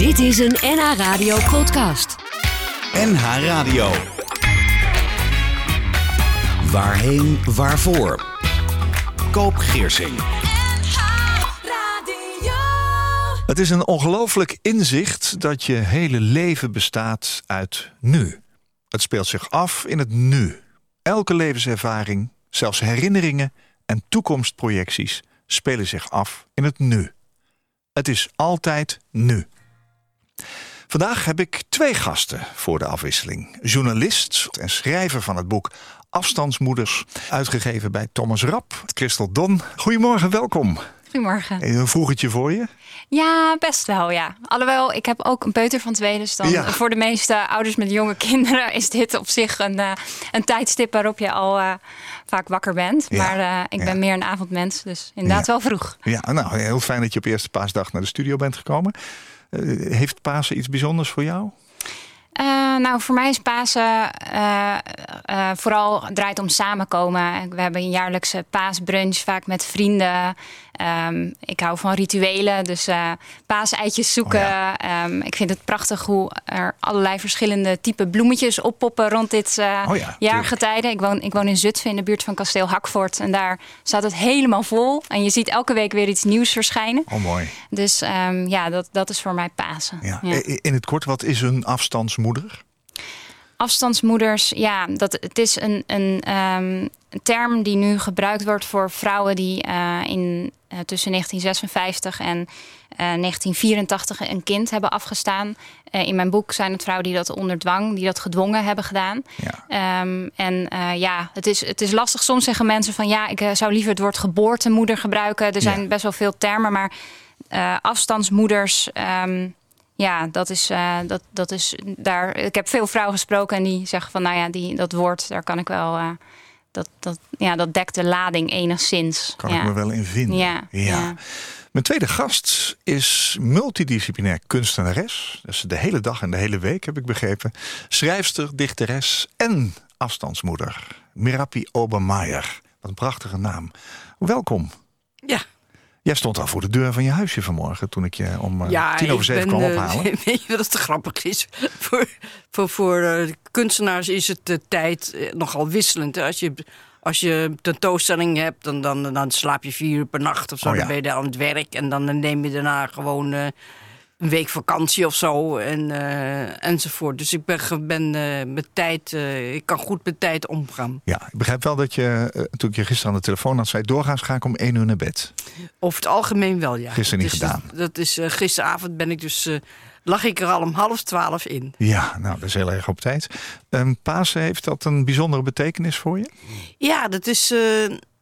Dit is een NH Radio podcast. NH Radio. Waarheen, waarvoor? Koop Geersing. Het is een ongelooflijk inzicht dat je hele leven bestaat uit nu. Het speelt zich af in het nu. Elke levenservaring, zelfs herinneringen en toekomstprojecties spelen zich af in het nu. Het is altijd nu. Vandaag heb ik twee gasten voor de afwisseling. Journalist en schrijver van het boek Afstandsmoeders, uitgegeven bij Thomas Rap, Christel Don. Goedemorgen, welkom. Goedemorgen. Een vroegetje voor je? Ja, best wel, ja. Alhoewel, ik heb ook een peuter van twee. Dus dan Ja. voor de meeste ouders met jonge kinderen is dit op zich een, eh, een tijdstip waarop je al eh, vaak wakker bent. Ja, Maar eh, ik ben meer een avondmens, dus inderdaad wel vroeg. Ja, nou, heel fijn dat je op eerste paasdag naar de studio bent gekomen. Eh, heeft Pasen iets bijzonders voor jou? Eh, nou, voor mij is Pasen eh, vooral draait om samenkomen. We hebben een jaarlijkse paasbrunch, vaak met vrienden. Ehm, ik hou van rituelen, dus eh paaseitjes zoeken. Oh ja. Ehm, ik vind het prachtig hoe er allerlei verschillende type bloemetjes oppoppen rond dit eh, Oh ja, jaargetijde. Ik woon, ik woon in Zutphen in de buurt van kasteel Hakvoort. En daar staat het helemaal vol. En je ziet elke week weer iets nieuws verschijnen. Oh, mooi. Dus ehm, ja, dat, dat is voor mij Pasen. Ja. In het kort, wat is een afstandsmoeder? Afstandsmoeders, ja, dat, het is een, een, ehm, een term die nu gebruikt wordt voor vrouwen die eh, in, eh, tussen 1956 en eh, 1984 een kind hebben afgestaan. Eh, in mijn boek zijn het vrouwen die dat onder dwang, die dat gedwongen hebben gedaan. Ja. Ehm, en eh, ja, het is, het is lastig. Soms zeggen mensen van ja, ik eh, zou liever het woord geboortemoeder gebruiken. Er zijn Ja. best wel veel termen, maar eh, afstandsmoeders. ehm, ja, dat is, eh, dat, dat is daar. Ik heb veel vrouwen gesproken en die zeggen van nou ja, die, dat woord, daar kan ik wel. eh, dat, dat, ja, dat dekt de lading enigszins. Kan ja. ik me wel in vinden. Ja, ja. Mijn tweede gast is multidisciplinair kunstenares. Dus de hele dag en de hele week heb ik begrepen. Schrijfster, dichteres en afstandsmoeder. Mirapi Obermeier. Wat een prachtige naam. Welkom. Ja, Jij stond al voor de deur van je huisje vanmorgen toen ik je om eh, ja tien over zeven kwam eh, ophalen. weet je wat het grappig is? voor voor, voor eh, kunstenaars is het de tijd nogal wisselend. Als je, als je tentoonstelling hebt, dan, dan, dan slaap je vier uur per nacht of zo. Oh ja. Dan ben je daar aan het werk en dan neem je daarna gewoon een week vakantie of zo en, eh, enzovoort. Dus ik ben, ben eh, met tijd, eh, ik kan goed met tijd omgaan. Ja, ik begrijp wel dat je, toen ik je gisteren aan de telefoon had, zei doorgaans ga ik om één uur naar bed. Over het algemeen wel, ja. Gisteren niet Dus gedaan. Dat, dat is, gisteravond ben ik dus, lag ik er al om half twaalf in. Ja, nou, dat is heel erg op tijd. Ehm Pasen, heeft dat een bijzondere betekenis voor je? Ja, dat is.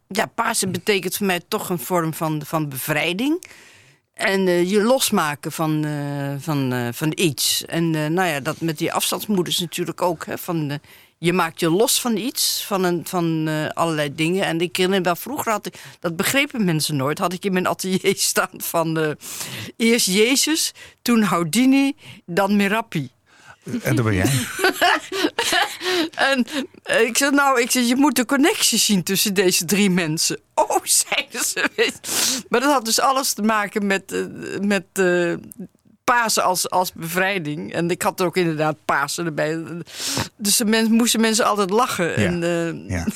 ja, Pasen betekent voor mij toch een vorm van, van bevrijding. En eh, je losmaken van, eh, van, eh, van iets. En nou ja, dat met die afstandsmoeders natuurlijk ook. Hè, van, je maakt je los van iets, van, een, van allerlei dingen. En ik herinner wel, vroeger had ik, dat begrepen mensen nooit, had ik in mijn atelier staan van eerst Jezus, toen Houdini, dan Merapi. En daar ben jij. En eh, ik zei, nou, ik zei, je moet de connectie zien tussen deze drie mensen. Oh, zeiden ze. Maar dat had dus alles te maken met, eh, met eh, Pasen als, als bevrijding. En ik had er ook inderdaad Pasen erbij. Dus de moesten mensen altijd lachen. En, eh, Ja.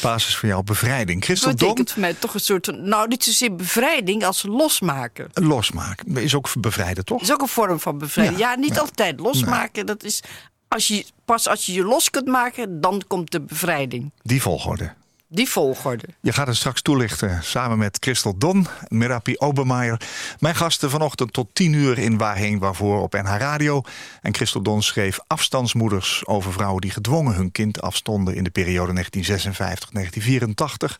Pasen is voor jou bevrijding. Christel dat betekent voor mij toch een soort... Nou, niet zozeer bevrijding als losmaken. losmaken. Is ook bevrijden, toch? Is ook een vorm van bevrijding. Ja, Ja, niet ja. altijd losmaken. Dat is, als je, pas als je je los kunt maken, dan komt de bevrijding. Die volgorde. Die volgorde. Je gaat het straks toelichten samen met Christel Don, Merapi Obermeier. Mijn gasten vanochtend tot 10 uur in Waarheen Waarvoor op NH Radio. En Christel Don schreef afstandsmoeders over vrouwen die gedwongen hun kind afstonden in de periode 1956-1984.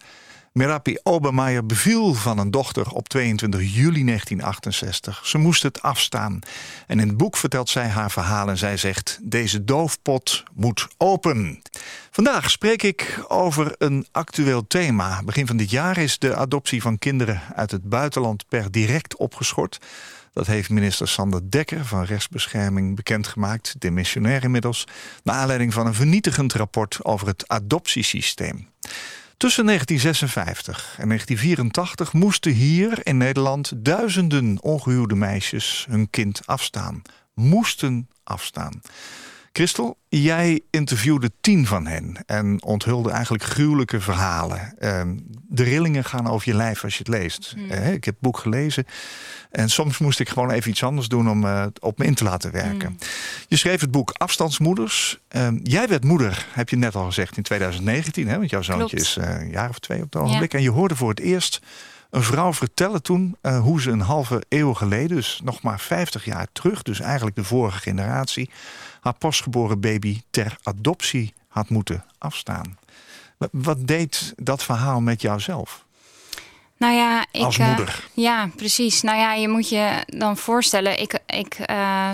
Merapi Obermeier beviel van een dochter op 22 juli 1968. Ze moest het afstaan. En in het boek vertelt zij haar verhaal en zij zegt... deze doofpot moet open. Vandaag spreek ik over een actueel thema. Begin van dit jaar is de adoptie van kinderen uit het buitenland per direct opgeschort. Dat heeft minister Sander Dekker van Rechtsbescherming bekendgemaakt, demissionair inmiddels, naar aanleiding van een vernietigend rapport over het adoptiesysteem. Tussen 1956 en 1984 moesten hier in Nederland duizenden ongehuwde meisjes hun kind afstaan. Moesten afstaan. Christel, jij interviewde tien van hen en onthulde eigenlijk gruwelijke verhalen. Ehm, de rillingen gaan over je lijf als je het leest. Hmm. Eh, ik heb het boek gelezen en soms moest ik gewoon even iets anders doen om uh, op me in te laten werken. Hmm. Je schreef het boek Afstandsmoeders. Ehm, jij werd moeder, heb je net al gezegd, in 2019, hè? want jouw zoontje Klopt. is uh, een jaar of twee op het ogenblik. En je hoorde voor het eerst een vrouw vertellen toen uh, hoe ze een halve eeuw geleden, dus nog maar 50 jaar terug, dus eigenlijk de vorige generatie, haar pasgeboren baby ter adoptie had moeten afstaan. Wat deed dat verhaal met jouzelf? Nou ja, ik, Als moeder. Uh, ja, precies. Nou ja, je moet je dan voorstellen. Ik, ik uh,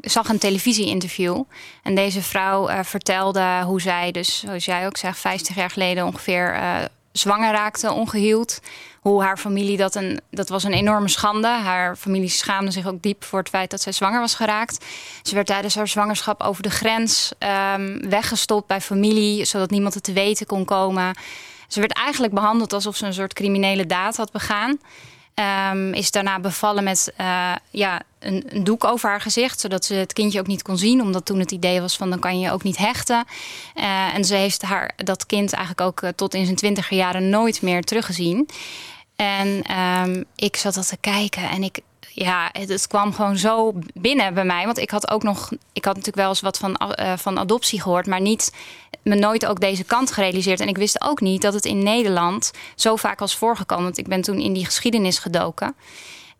zag een televisie-interview. En deze vrouw uh, vertelde hoe zij, dus zoals jij ook zegt, 50 jaar geleden ongeveer zwanger raakte, ongehuwd. Hoe haar familie dat een, dat was een enorme schande. Haar familie schaamde zich ook diep voor het feit dat zij zwanger was geraakt. Ze werd tijdens haar zwangerschap over de grens um, weggestopt bij familie, zodat niemand het te weten kon komen. Ze werd eigenlijk behandeld alsof ze een soort criminele daad had begaan. Um, is daarna bevallen met uh, ja, een, een, doek over haar gezicht, zodat ze het kindje ook niet kon zien. Omdat toen het idee was van dan kan je ook niet hechten. Uh, en ze heeft haar, dat kind eigenlijk ook uh, tot in zijn twintiger jaren nooit meer teruggezien. En um, ik zat dat te kijken en ik, ja, het, kwam gewoon zo binnen bij mij. Want ik had ook nog, ik had natuurlijk wel eens wat van, uh, van adoptie gehoord, maar niet me nooit ook deze kant gerealiseerd. En ik wist ook niet dat het in Nederland zo vaak was voorgekomen. Want ik ben toen in die geschiedenis gedoken.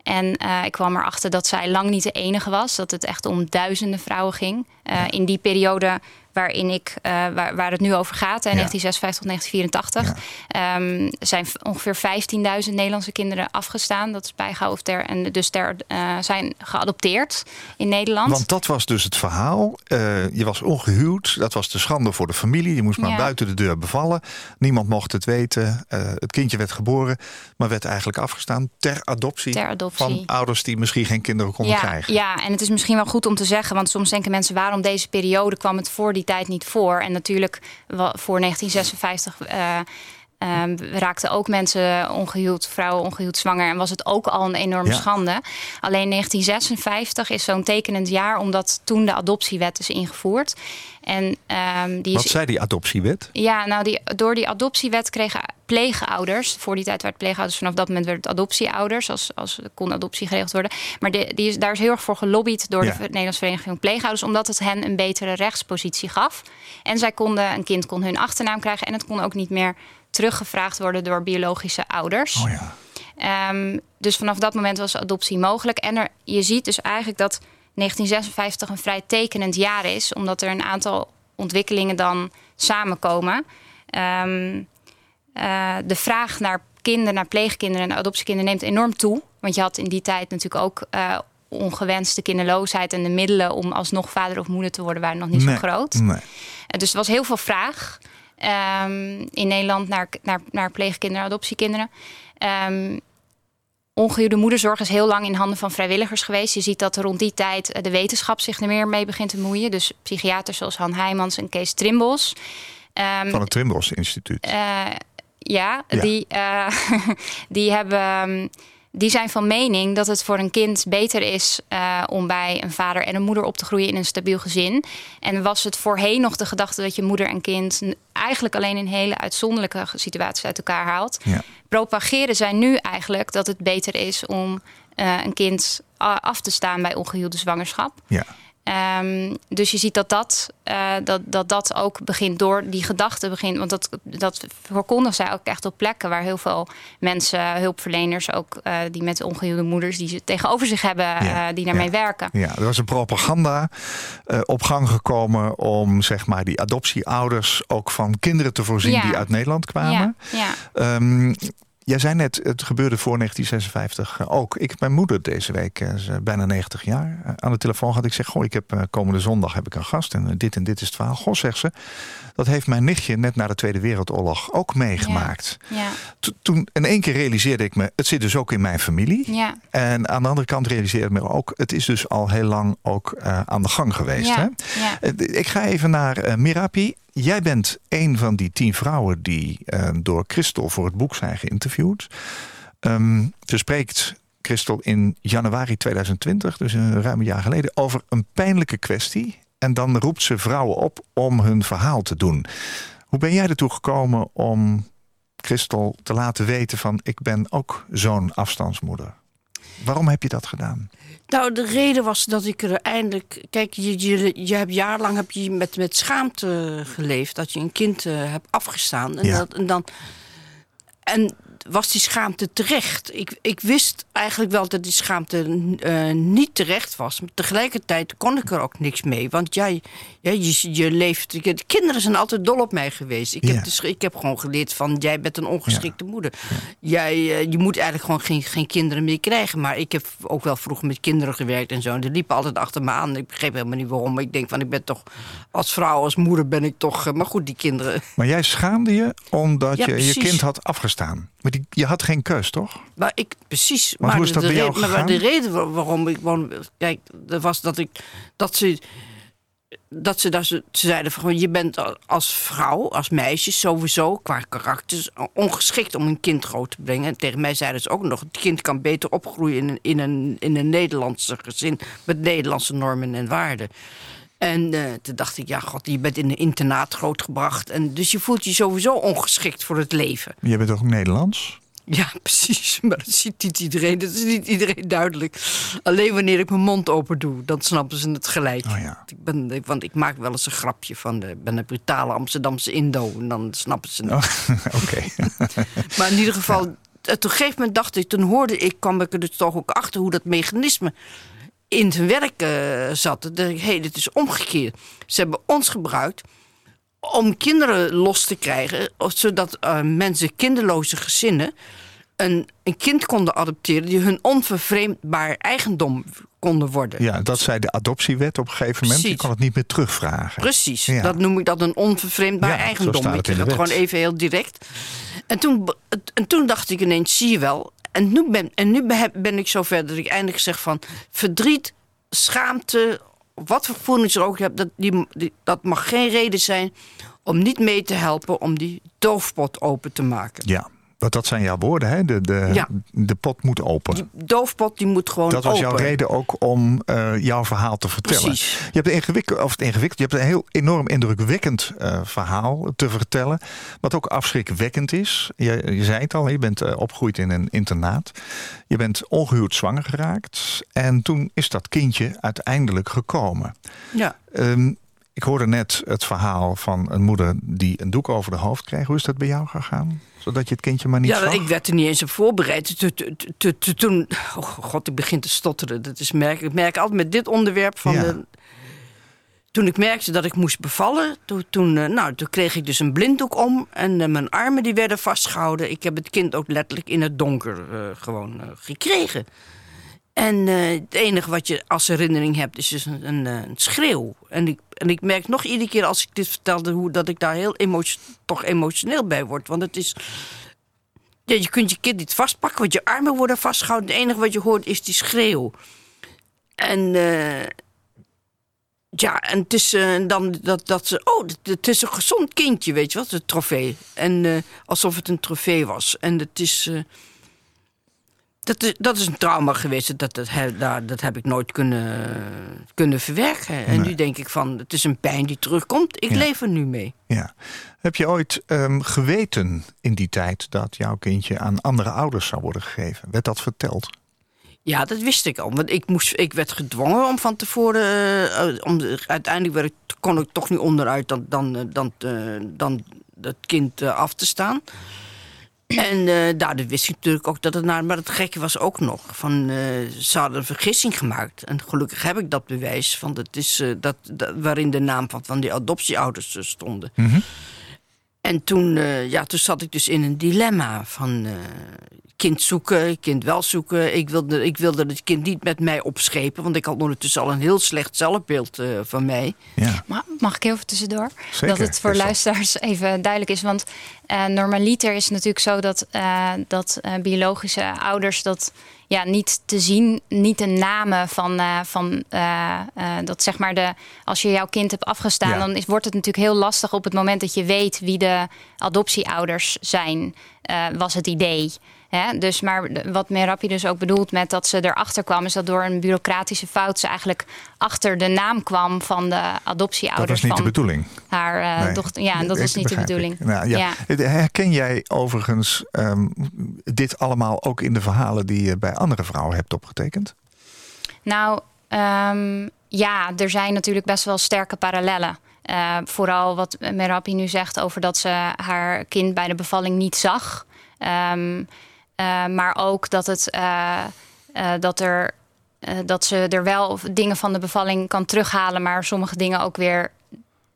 En uh, ik kwam erachter dat zij lang niet de enige was. Dat het echt om duizenden vrouwen ging. Uh, in die periode waarin ik, uh, waar, waar, het nu over gaat, ja. 1956 1984, ja. um, zijn ongeveer 15.000 Nederlandse kinderen afgestaan. Dat is bijgehouden of ter, en dus ter, uh, zijn geadopteerd in Nederland. Want dat was dus het verhaal. Uh, je was ongehuwd, dat was de schande voor de familie. Je moest maar ja. buiten de deur bevallen. Niemand mocht het weten. het kindje werd geboren, maar werd eigenlijk afgestaan ter adoptie, ter adoptie. van ouders die misschien geen kinderen konden ja, krijgen. Ja, en het is misschien wel goed om te zeggen, want soms denken mensen waarom deze periode kwam het voor die tijd niet voor. En natuurlijk voor 1956 uh, um, raakten ook mensen ongehuwd, vrouwen ongehuwd zwanger. En was het ook al een enorme ja. schande. Alleen 1956 is zo'n tekenend jaar, omdat toen de adoptiewet is ingevoerd. En, um, die Wat is, zei die adoptiewet? Ja, nou, die, door die adoptiewet kregen pleegouders. Voor die tijd werd pleegouders, vanaf dat moment werd het adoptieouders. Als, als kon adoptie geregeld worden. Maar de, die is, daar is heel erg voor gelobbyd door ja. de Nederlandse Vereniging van Pleegouders. Omdat het hen een betere rechtspositie gaf. En zij konden, een kind kon hun achternaam krijgen. En het kon ook niet meer teruggevraagd worden door biologische ouders. Oh ja. Um, dus vanaf dat moment was adoptie mogelijk. En er, je ziet dus eigenlijk dat 1956 een vrij tekenend jaar is. Omdat er een aantal ontwikkelingen dan samenkomen. Um, uh, de vraag naar kinderen, naar pleegkinderen en adoptiekinderen neemt enorm toe. Want je had in die tijd natuurlijk ook uh, ongewenste kinderloosheid. En de middelen om alsnog vader of moeder te worden waren nog niet nee, zo groot. Nee. Uh, dus er was heel veel vraag um, in Nederland naar, naar, naar pleegkinderen, adoptiekinderen. Um, ongehuwde moederzorg is heel lang in handen van vrijwilligers geweest. Je ziet dat rond die tijd de wetenschap zich er meer mee begint te moeien. Dus psychiaters zoals Han Heijmans en Kees Trimbos. Um, van het Trimbos Instituut. Uh, ja, ja, Die, uh, die hebben die zijn van mening dat het voor een kind beter is uh, om bij een vader en een moeder op te groeien in een stabiel gezin. En was het voorheen nog de gedachte dat je moeder en kind eigenlijk alleen in hele uitzonderlijke situaties uit elkaar haalt. Ja. Propageren zij nu eigenlijk dat het beter is om uh, een kind af te staan bij ongehuwde zwangerschap. Ja. Um, dus je ziet dat dat, uh, dat, dat dat ook begint door die gedachte begint. Want dat, dat verkondigen zij ook echt op plekken waar heel veel mensen, hulpverleners, ook uh, die met ongehuwde moeders, die ze tegenover zich hebben, ja, uh, die daarmee ja. werken. Ja, er was een propaganda op gang gekomen om zeg maar die adoptieouders ook van kinderen te voorzien ja. die uit Nederland kwamen. Ja. Um, Jij zei net, het gebeurde voor 1956 ook. Ik, mijn moeder deze week, is bijna 90 jaar, aan de telefoon had ik zeg: Goh, ik heb komende zondag heb ik een gast en dit en dit is het verhaal. Goh, zegt ze, dat heeft mijn nichtje net na de Tweede Wereldoorlog ook meegemaakt. Ja. Ja. Toen in één keer realiseerde ik me, het zit dus ook in mijn familie. Ja. En aan de andere kant realiseerde ik me ook, het is dus al heel lang ook uh, aan de gang geweest. Hè? Ja. Ik ga even naar uh, Mirapi. jij bent een van die tien vrouwen die uh, door Christel voor het boek zijn geïnterviewd. Um, ze spreekt Christel in januari 2020, dus een ruim een jaar geleden, over een pijnlijke kwestie. En dan roept ze vrouwen op om hun verhaal te doen. Hoe ben jij ertoe gekomen om Christel te laten weten van ik ben ook zo'n afstandsmoeder? Waarom heb je dat gedaan? Nou, de reden was dat ik er eindelijk. Kijk, je, je, je hebt jarenlang heb je met, met schaamte geleefd dat je een kind uh, hebt afgestaan. En, Ja. dat, en dan. En was die schaamte terecht? Ik, ik wist eigenlijk wel dat die schaamte eh, niet terecht was. Maar tegelijkertijd kon ik er ook niks mee. Want jij, ja, je, je leeft. De kinderen zijn altijd dol op mij geweest. Ik, Ja. heb, dus, ik heb gewoon geleerd van jij bent een ongeschikte moeder. Jij, eh, je moet eigenlijk gewoon geen, geen kinderen meer krijgen. Maar ik heb ook wel vroeger met kinderen gewerkt en zo. En die liepen altijd achter me aan. Ik begreep helemaal niet waarom. Maar ik denk van ik ben toch als vrouw, als moeder ben ik toch. eh, maar goed, die kinderen. Maar jij schaamde je omdat je je kind had afgestaan. Maar die, je had geen keus, toch? Maar ik, precies. Maar hoe is dat de, bij jou re- maar de reden waar- waarom ik gewoon. Kijk, dat was dat ik. Dat ze. Dat ze, dat ze, ze zeiden van je bent als vrouw, als meisje sowieso qua karakter ongeschikt om een kind groot te brengen. En tegen mij zeiden ze ook nog: het kind kan beter opgroeien in een, in een, in een Nederlandse gezin met Nederlandse normen en waarden. En eh, toen dacht ik, ja, god, je bent in een internaat grootgebracht. En dus je voelt je sowieso ongeschikt voor het leven. Je bent toch ook Nederlands? Ja, precies. Maar dat ziet niet iedereen. Dat is niet iedereen duidelijk. Alleen wanneer ik mijn mond open doe, dan snappen ze het gelijk. Oh ja. ik ben, ik- want ik maak wel eens een grapje van, de, ik ben een brutale Amsterdamse Indo. En dan snappen ze het. Oh, Oké. Maar in ieder geval, eh, op een gegeven moment dacht ik, toen hoorde ik, kwam ik er dus toch ook achter hoe dat mechanisme in zijn werk eh, zat. Ik, hé, dit is omgekeerd. Ze hebben ons gebruikt om kinderen los te krijgen, zodat eh, mensen, kinderloze gezinnen, een, een kind konden adopteren die hun onvervreemdbaar eigendom konden worden. Ja, dat zei de adoptiewet op een gegeven moment. Je kon het niet meer terugvragen. Precies, Ja. dat noem ik dat een onvervreemdbaar Ja, eigendom. Ik het in zeg de het wet. gewoon even heel direct. En toen, en toen dacht ik ineens, zie je wel. En nu ben, en nu ben, ik zover dat ik eindelijk zeg van... verdriet, schaamte, wat voor gevoelens er ook hebt... Dat, die, die- dat mag geen reden zijn om niet mee te helpen... om die doofpot open te maken. Ja, want dat zijn jouw woorden, hè? De, de, Ja. de pot moet open. Die doofpot die moet gewoon Dat was open. jouw reden ook om eh, jouw verhaal te vertellen. Precies. Je hebt een ingewikkeld, of het ingewikkeld, je hebt een heel enorm indrukwekkend eh, verhaal te vertellen. Wat ook afschrikwekkend is. Je, je zei het al, je bent eh, opgegroeid in een internaat. Je bent ongehuwd zwanger geraakt. En toen is dat kindje uiteindelijk gekomen. Ja. Ehm, ik hoorde net het verhaal van een moeder die een doek over de hoofd kreeg. Hoe is dat bij jou gegaan? Zodat je het kindje maar niet Ja, zag? ik werd er niet eens op voorbereid. Toen- oh god, ik begin te stotteren. Dat is merk, ik merk altijd met dit onderwerp van. Ja. de- toen ik merkte dat ik moest bevallen, toen, toen, eh, nou, toen kreeg ik dus een blinddoek om en eh, mijn armen die werden vastgehouden. Ik heb het kind ook letterlijk in het donker eh, gewoon gekregen. En het enige wat je als herinnering hebt is dus een, een, een schreeuw. En ik, en ik merk nog iedere keer als ik dit vertelde... Hoe, dat ik daar heel emo- toch emotioneel bij word. Want het is... Je kunt je kind niet vastpakken, want je armen worden vastgehouden. Het enige wat je hoort is die schreeuw. En... eh, ja, en het is eh, dan dat, dat ze. Oh, het, is een gezond kindje, weet je wat? Het trofee. En eh, alsof het een trofee was. En het is. Dat, is dat is een trauma geweest. Dat, dat, dat heb ik nooit kunnen, kunnen verwerken. En nu denk ik van: het is een pijn die terugkomt. Ik Ja. leef er nu mee. Ja. Heb je ooit ehm, geweten in die tijd dat jouw kindje aan andere ouders zou worden gegeven? Werd dat verteld? Ja, dat wist ik al. Want ik, moest, ik werd gedwongen om van tevoren. eh, om, uiteindelijk werd ik, kon ik toch niet onderuit dan, dan, eh, dan, eh, dan het kind af te staan. En eh daardoor wist ik natuurlijk ook dat het naar. Maar het gekke was ook nog. Van, eh, ze hadden een vergissing gemaakt. En gelukkig heb ik dat bewijs. Van dat is, eh, dat, dat- waarin de naam van, van die adoptieouders stonden. En toen, ja, toen zat ik dus in een dilemma. Van, kind zoeken, kind wel zoeken. Ik wilde, ik wilde het kind niet met mij opschepen, want ik had ondertussen al een heel slecht zelfbeeld uh, van mij. Ja. Ma- Mag ik even tussendoor? Zeker, dat het voor luisteraars even duidelijk is. Want eh, normaliter is het natuurlijk zo dat, eh, dat eh, biologische ouders dat ja, niet te zien, niet de namen van, eh, van eh, eh, dat zeg maar de. Als je jouw kind hebt afgestaan, Ja. dan is, wordt het natuurlijk heel lastig op het moment dat je weet wie de adoptieouders zijn, eh, was het idee. Hè? Dus, maar de- wat Merapi dus ook bedoelt met dat ze erachter kwam, is dat door een bureaucratische fout ze eigenlijk achter de naam kwam van de adoptieouders. Dat was niet de van bedoeling. haar eh, Nee. dochter. Ja, dat was niet de bedoeling. Nou, ja. Herken jij overigens ehm, dit allemaal ook in de verhalen die je bij andere vrouwen hebt opgetekend? Nou, ehm, ja, er zijn natuurlijk best wel sterke parallellen. Eh, vooral wat Merapi nu zegt over dat ze haar kind bij de bevalling niet zag. Eh, maar ook dat, het, eh, eh, dat, er, eh, dat ze er wel dingen van de bevalling kan terughalen, maar sommige dingen ook weer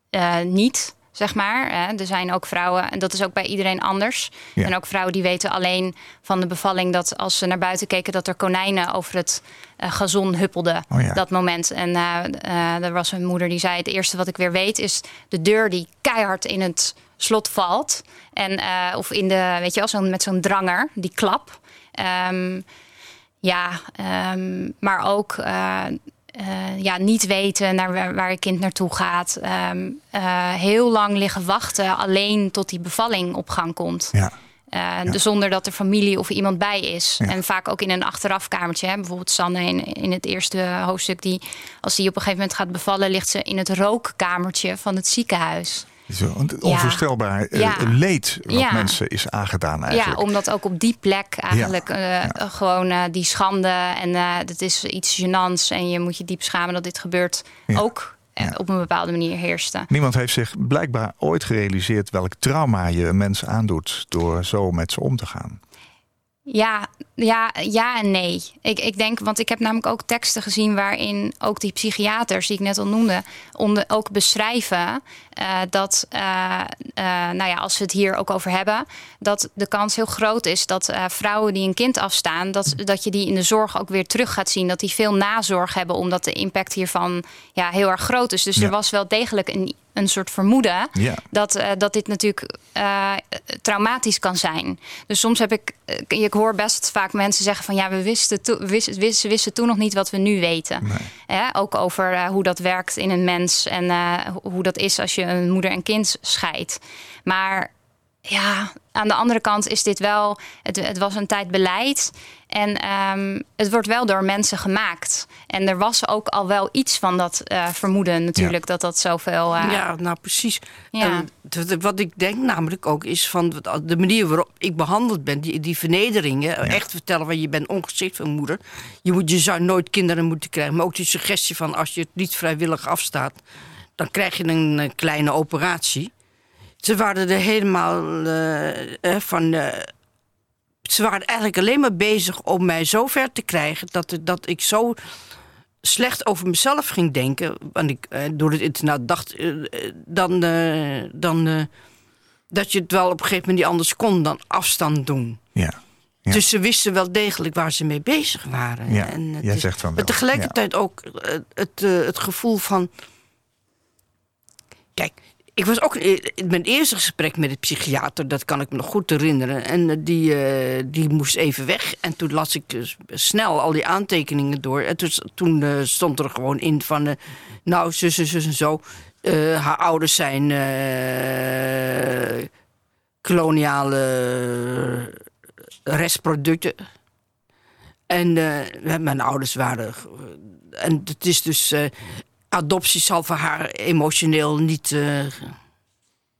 eh, niet. Zeg maar. Hè. Er zijn ook vrouwen, en dat is ook bij iedereen anders. Ja. En ook vrouwen die weten alleen van de bevalling dat als ze naar buiten keken, dat er konijnen over het eh, gazon huppelden. Oh ja. Dat moment. En eh, eh, er was een moeder die zei: Het eerste wat ik weer weet is de deur die keihard in het slot valt. En, eh, of in de, weet je wel, zo'n met zo'n dranger, die klap. Ehm, ja, ehm, maar ook eh, eh, ja, niet weten naar waar, waar je kind naartoe gaat. Ehm, eh, heel lang liggen wachten alleen tot die bevalling op gang komt. Ja. Dus zonder dat er familie of iemand bij is. Ja. En vaak ook in een achterafkamertje. Hè. Bijvoorbeeld Sanne in, in het eerste hoofdstuk. Die, als die op een gegeven moment gaat bevallen... ligt ze in het rookkamertje van het ziekenhuis. Onvoorstelbaar eh, leed wat Ja. mensen is aangedaan eigenlijk. Ja, omdat ook op die plek eigenlijk eh, gewoon eh, die schande... en dat is iets gênants en je moet je diep schamen dat dit gebeurt... Ook Ja. op een bepaalde manier heerste. Niemand heeft zich blijkbaar ooit gerealiseerd welk trauma je een mens aandoet door zo met ze om te gaan. Ja, ja, ja en nee. Ik, ik denk, want ik heb namelijk ook teksten gezien waarin ook die psychiaters die ik net al noemde, onder, ook beschrijven eh, dat, eh, eh, nou ja, als we het hier ook over hebben, dat de kans heel groot is dat vrouwen die een kind afstaan, dat, dat je die in de zorg ook weer terug gaat zien. Dat die veel nazorg hebben, omdat de impact hiervan ja, heel erg groot is. Dus Ja. er was wel degelijk een, een soort vermoeden Ja. dat, dat dit natuurlijk traumatisch kan zijn. Dus soms heb ik, ik hoor best vaak mensen zeggen van ja, we wisten, to- wisten, wisten, wisten toen nog niet wat we nu weten. Hè, ook over eh, hoe dat werkt in een mens en eh, ho- hoe dat is als je een moeder en kind scheidt. Maar ja, aan de andere kant is dit wel, het, het was een tijd beleid. En ehm, het wordt wel door mensen gemaakt. En er was ook al wel iets van dat eh, vermoeden natuurlijk, dat dat zoveel... eh, Ja, nou precies. Ja. En d- wat ik denk namelijk ook is van de manier waarop ik behandeld ben, die, die vernederingen, echt vertellen van je bent ongeschikt voor moeder. Je, moet, je zou nooit kinderen moeten krijgen, maar ook die suggestie van als je het niet vrijwillig afstaat, dan krijg je een, kleine operatie. Ze waren er helemaal eh, eh, van. eh, ze waren eigenlijk alleen maar bezig om mij zo ver te krijgen dat, dat ik zo slecht over mezelf ging denken. Want ik door het internaat dacht. dan. dan dat je het wel op een gegeven moment niet anders kon dan afstand doen. Ja. Ja. Dus ze wisten wel degelijk waar ze mee bezig waren. Ja, En het jij is- zegt van Maar tegelijkertijd ook het, het gevoel van. Kijk, ik was ook in mijn eerste gesprek met de psychiater, dat kan ik me nog goed herinneren. En eh, die, eh, die moest even weg. En toen las ik dus snel al die aantekeningen door. En toen, toen eh, stond er gewoon in van. eh, nou, zus en zus en zo. Eh, haar ouders zijn eh, koloniale restproducten. En eh, mijn ouders waren. En het is dus. Adoptie zal voor haar emotioneel niet, eh,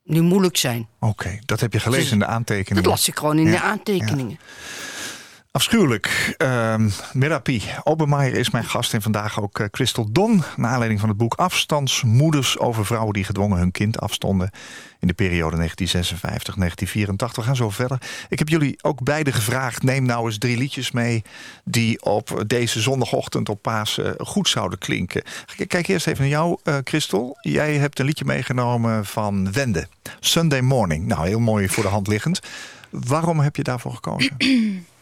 niet moeilijk zijn. Oké, dat heb je gelezen in de aantekeningen. Dat las ik gewoon in Ja, de aantekeningen. Afschuwelijk. Ehm Merapi Obermeijer is mijn gast en vandaag ook eh, Christel Don. Naar aanleiding van het boek Afstandsmoeders over vrouwen die gedwongen hun kind afstonden. In de periode 1956-1984. We gaan zo verder. Ik heb jullie ook beide gevraagd. Neem nou eens drie liedjes mee die op deze zondagochtend op Pasen goed zouden klinken. Kijk eerst even naar jou, eh, Christel. Jij hebt een liedje meegenomen van Wende. Sunday Morning. Nou, heel mooi voor de hand liggend. Waarom heb je daarvoor gekozen?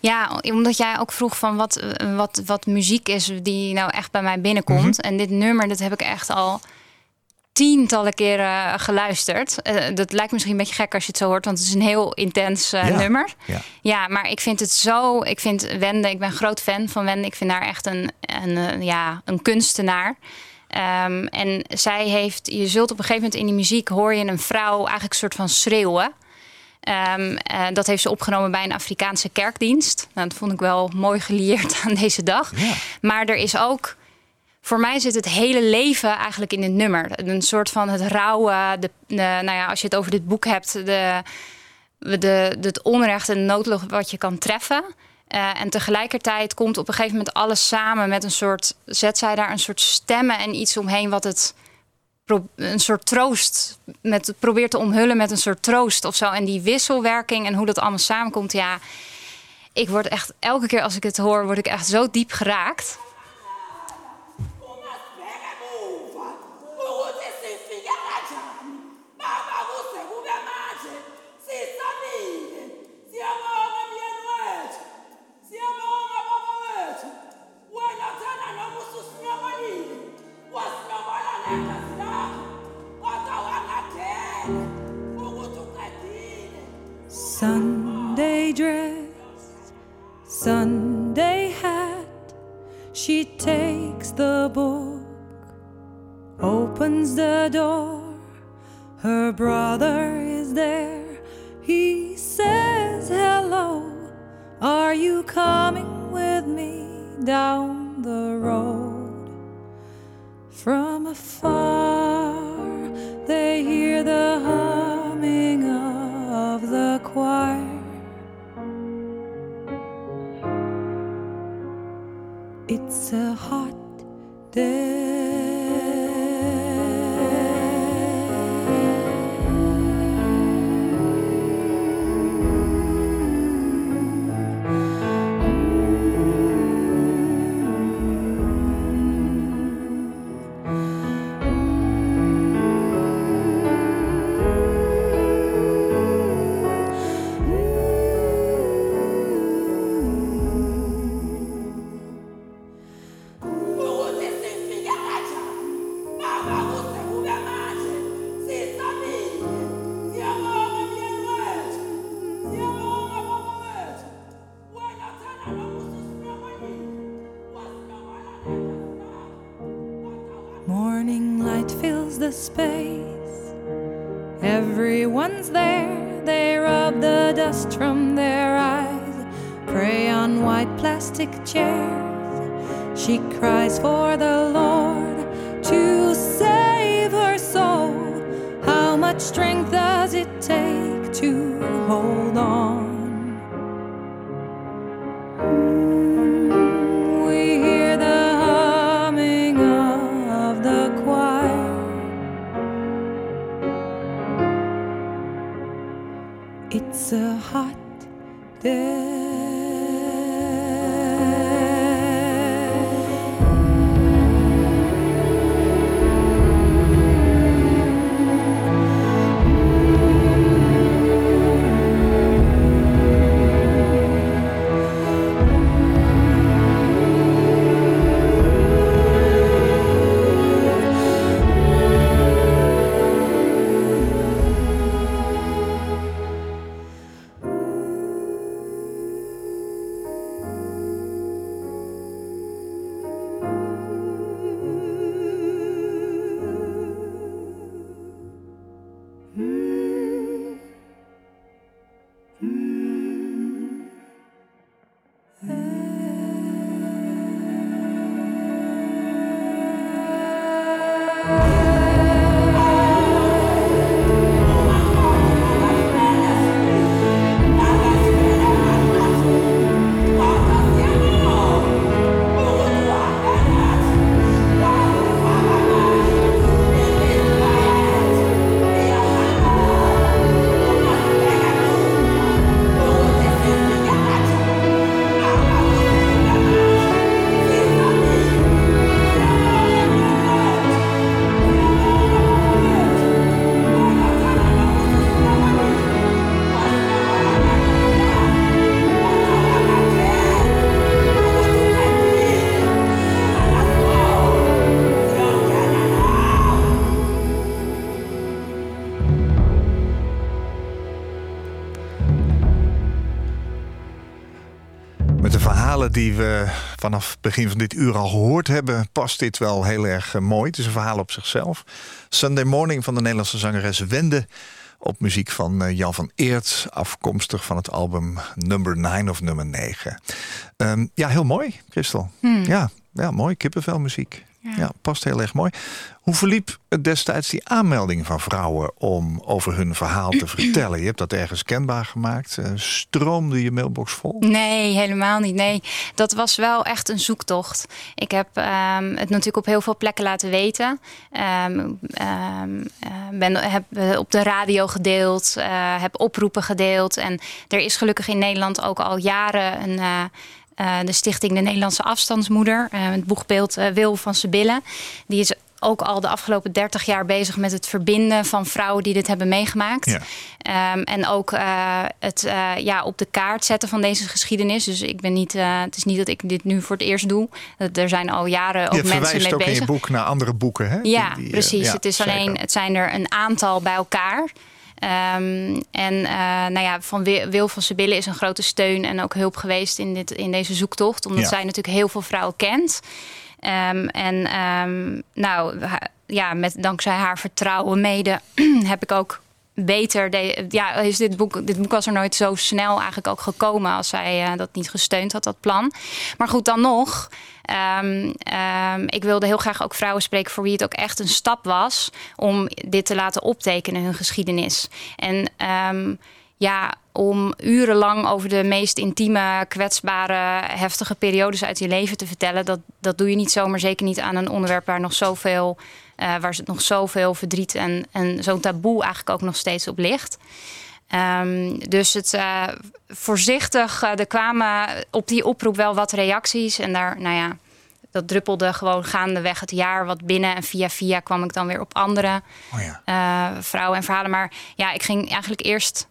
Ja, omdat jij ook vroeg van wat, wat, wat muziek is die nou echt bij mij binnenkomt. Mhm. En dit nummer, dat heb ik echt al tientallen keren geluisterd. Eh, dat lijkt misschien een beetje gek als je het zo hoort, want het is een heel intens eh, Ja. nummer. Ja. Ja, maar ik vind het zo. Ik vind Wende, ik ben een groot fan van Wende. Ik vind haar echt een, een, eh, ja, een kunstenaar. Ehm, en zij heeft, je zult op een gegeven moment in die muziek hoor je een vrouw eigenlijk een soort van schreeuwen. Eh, dat heeft ze opgenomen bij een Afrikaanse kerkdienst. Nou, dat vond ik wel mooi gelieerd aan deze dag. Ja. Maar er is ook, voor mij zit het hele leven eigenlijk in het nummer. Een soort van het rauwe, de, de- nou ja, als je het over dit boek hebt, de, de, de, het onrecht en noodlot wat je kan treffen. Eh, en tegelijkertijd komt op een gegeven moment alles samen met een soort, zet zij daar een soort stemmen en iets omheen wat het een soort troost met probeert te omhullen met een soort troost of zo. En die wisselwerking en hoe dat allemaal samenkomt, ja. Ik word echt elke keer als ik het hoor, word ik echt zo diep geraakt. Sunday dress, Sunday hat. She takes the book, opens the door. Her brother is there. He says, Hello, are you coming with me down the road? From afar, of the choir. It's a hot Morning plastic chairs. She cries for the vanaf begin van dit uur al gehoord hebben, past dit wel heel erg eh, mooi. Het is een verhaal op zichzelf. Sunday Morning van de Nederlandse zangeres Wende. Op muziek van eh, Jan van Eert, afkomstig van het album Number 9 of Nummer 9. Ehm, ja, heel mooi, Christel. Ja, ja, mooi, kippenvelmuziek. Ja. past heel erg mooi. Hoe verliep het destijds die aanmelding van vrouwen om over hun verhaal te vertellen? Je hebt dat ergens kenbaar gemaakt. Eh, Stroomde je mailbox vol? Nee, helemaal niet. Nee, dat was wel echt een zoektocht. Ik heb ehm, het natuurlijk op heel veel plekken laten weten. Eh, ben, heb eh, op de radio gedeeld, heb oproepen gedeeld. En er is gelukkig in Nederland ook al jaren een. De stichting De Nederlandse Afstandsmoeder, eh, het boegbeeld eh, Wil van Sibylle. Die is ook al de afgelopen 30 jaar bezig met het verbinden van vrouwen die dit hebben meegemaakt. Ja. Ehm, en ook eh, het eh, ja, op de kaart zetten van deze geschiedenis. Dus ik ben niet, eh, het is niet dat ik dit nu voor het eerst doe. Er zijn al jaren ook je mensen verwijst mee ook in bezig. je boek naar andere boeken, hè? Ja, Die- die, eh, precies. ja, het, is alleen, het zijn er een aantal bij elkaar. Ehm, en eh, nou ja, van Wil, van Sibylle is een grote steun en ook hulp geweest in, dit, in deze zoektocht. Omdat Ja. zij natuurlijk heel veel vrouwen kent. Ehm, en ehm, nou, ja, met, dankzij haar vertrouwen mede heb ik ook beter. De, ja, is dit boek, dit boek was er nooit zo snel eigenlijk ook gekomen als zij eh, dat niet gesteund had, dat plan. Maar goed, dan nog. Ehm, ehm, ik wilde heel graag ook vrouwen spreken voor wie het ook echt een stap was om dit te laten optekenen hun geschiedenis. En ehm, ja, om urenlang over de meest intieme, kwetsbare, heftige periodes uit je leven te vertellen, dat, dat doe je niet zomaar. Zeker niet aan een onderwerp waar nog zoveel, eh waar nog zoveel verdriet en, en zo'n taboe eigenlijk ook nog steeds op ligt. Ehm, dus het eh, voorzichtig, eh, er kwamen op die oproep wel wat reacties. En daar, nou ja, dat druppelde gewoon gaandeweg het jaar wat binnen. En via via kwam ik dan weer op andere Oh ja. eh, vrouwen en verhalen. Maar ja, ik ging eigenlijk eerst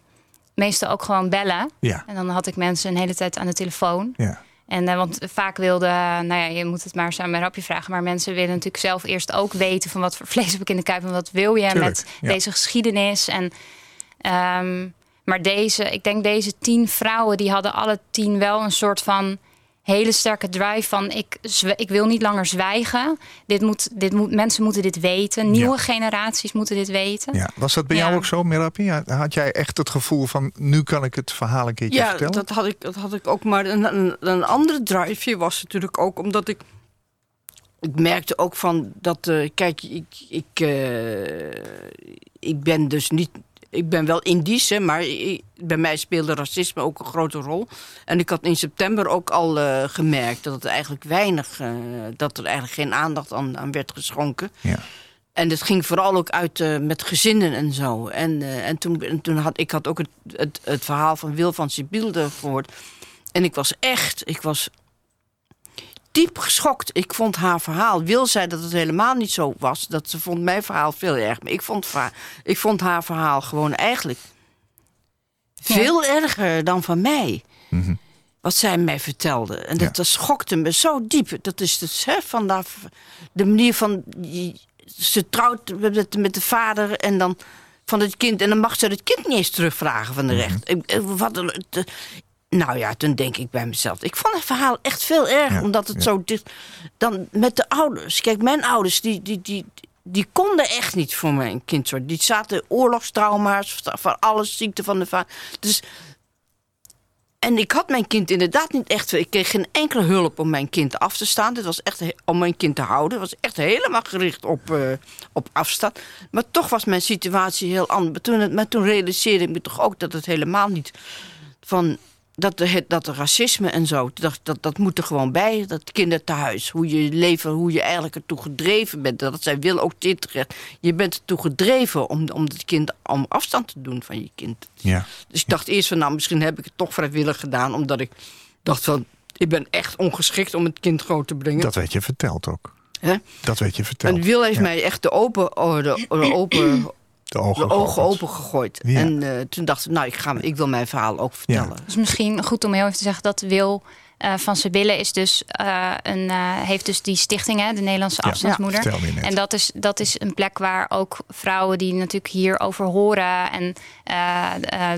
meestal ook gewoon bellen. Ja. En dan had ik mensen een hele tijd aan de telefoon. Ja. En want vaak wilde, nou ja, je moet het maar samen met rapje vragen. Maar mensen willen natuurlijk zelf eerst ook weten van wat voor vlees heb ik in de kuip en wat wil je Tuurlijk, met ja. deze geschiedenis. En, ehm, maar deze, ik denk deze tien vrouwen, die hadden alle tien wel een soort van hele sterke drive van ik, ik wil niet langer zwijgen. Dit moet, dit moet, mensen moeten dit weten. Nieuwe Ja. generaties moeten dit weten. Ja. Was dat bij jou Ja. ook zo, Merapi? Ja, Had jij echt het gevoel van, nu kan ik het verhaal een keertje Ja, vertellen? dat had, ik, dat had ik ook. Maar een, een, een andere drive was natuurlijk ook omdat ik. Ik merkte ook van dat. eh, kijk, ik, ik, eh, ik ben dus niet. Ik ben wel Indisch, maar bij mij speelde racisme ook een grote rol. En ik had in september ook al eh, gemerkt dat het eigenlijk weinig. eh, dat er eigenlijk geen aandacht aan, aan werd geschonken. Ja. En het ging vooral ook uit eh, met gezinnen en zo. En, en toen, en toen had ik had ook het, het, het verhaal van Wil van Sibilde gehoord. En ik was echt, ik was diep geschokt. Ik vond haar verhaal. Wil zei dat het helemaal niet zo was. Dat ze vond mijn verhaal veel erg. Maar ik vond, ik vond haar verhaal gewoon eigenlijk veel erger dan van mij. Mhm. Wat zij mij vertelde. En dat, dat schokte me zo diep. Dat is dus hè, van de, de manier van. Ze trouwt met, met de vader en dan van het kind. En dan mag ze het kind niet eens terugvragen van de recht. Ik- ik- Wat, nou ja, toen denk ik bij mezelf. Ik vond het verhaal echt veel erger. Ja, Omdat het ja. zo dicht. Dan met de ouders. Kijk, mijn ouders, die, die, die, die konden echt niet voor mijn kind zorgen. Die zaten oorlogstrauma's, van alles, ziekte van de vader. Dus en ik had mijn kind inderdaad niet echt. Ik kreeg geen enkele hulp om mijn kind af te staan. Dit was echt om mijn kind te houden. Het was echt helemaal gericht op, eh, op afstand. Maar toch was mijn situatie heel anders. Maar toen, maar toen realiseerde ik me toch ook dat het helemaal niet van. Dat de, het- dat de racisme en zo, dat, dat, dat moet er gewoon bij. Dat kinderen thuis, hoe je leven, hoe je eigenlijk ertoe gedreven bent. Dat zij wil ook dit terecht. Je bent ertoe gedreven om, om het kind om afstand te doen van je kind. Ja. Dus ik dacht eerst van, nou, misschien heb ik het toch vrijwillig gedaan. Omdat ik dacht van, ik ben echt ongeschikt om het kind groot te brengen. Dat werd je verteld ook. Dat werd je verteld. En Wil heeft Ja. mij echt de, open, oh, de, de open, de ogen, de open gegooid. Ja. En eh, toen dacht ik, nou, ik, ga, ik wil mijn verhaal ook vertellen. Dus misschien goed om heel even te zeggen dat Wil eh, van Sibylle is dus eh, een, uh, heeft dus die stichting, hè, de Nederlandse afstandsmoeder. Ja, en dat is, dat is een plek waar ook vrouwen die natuurlijk hierover horen en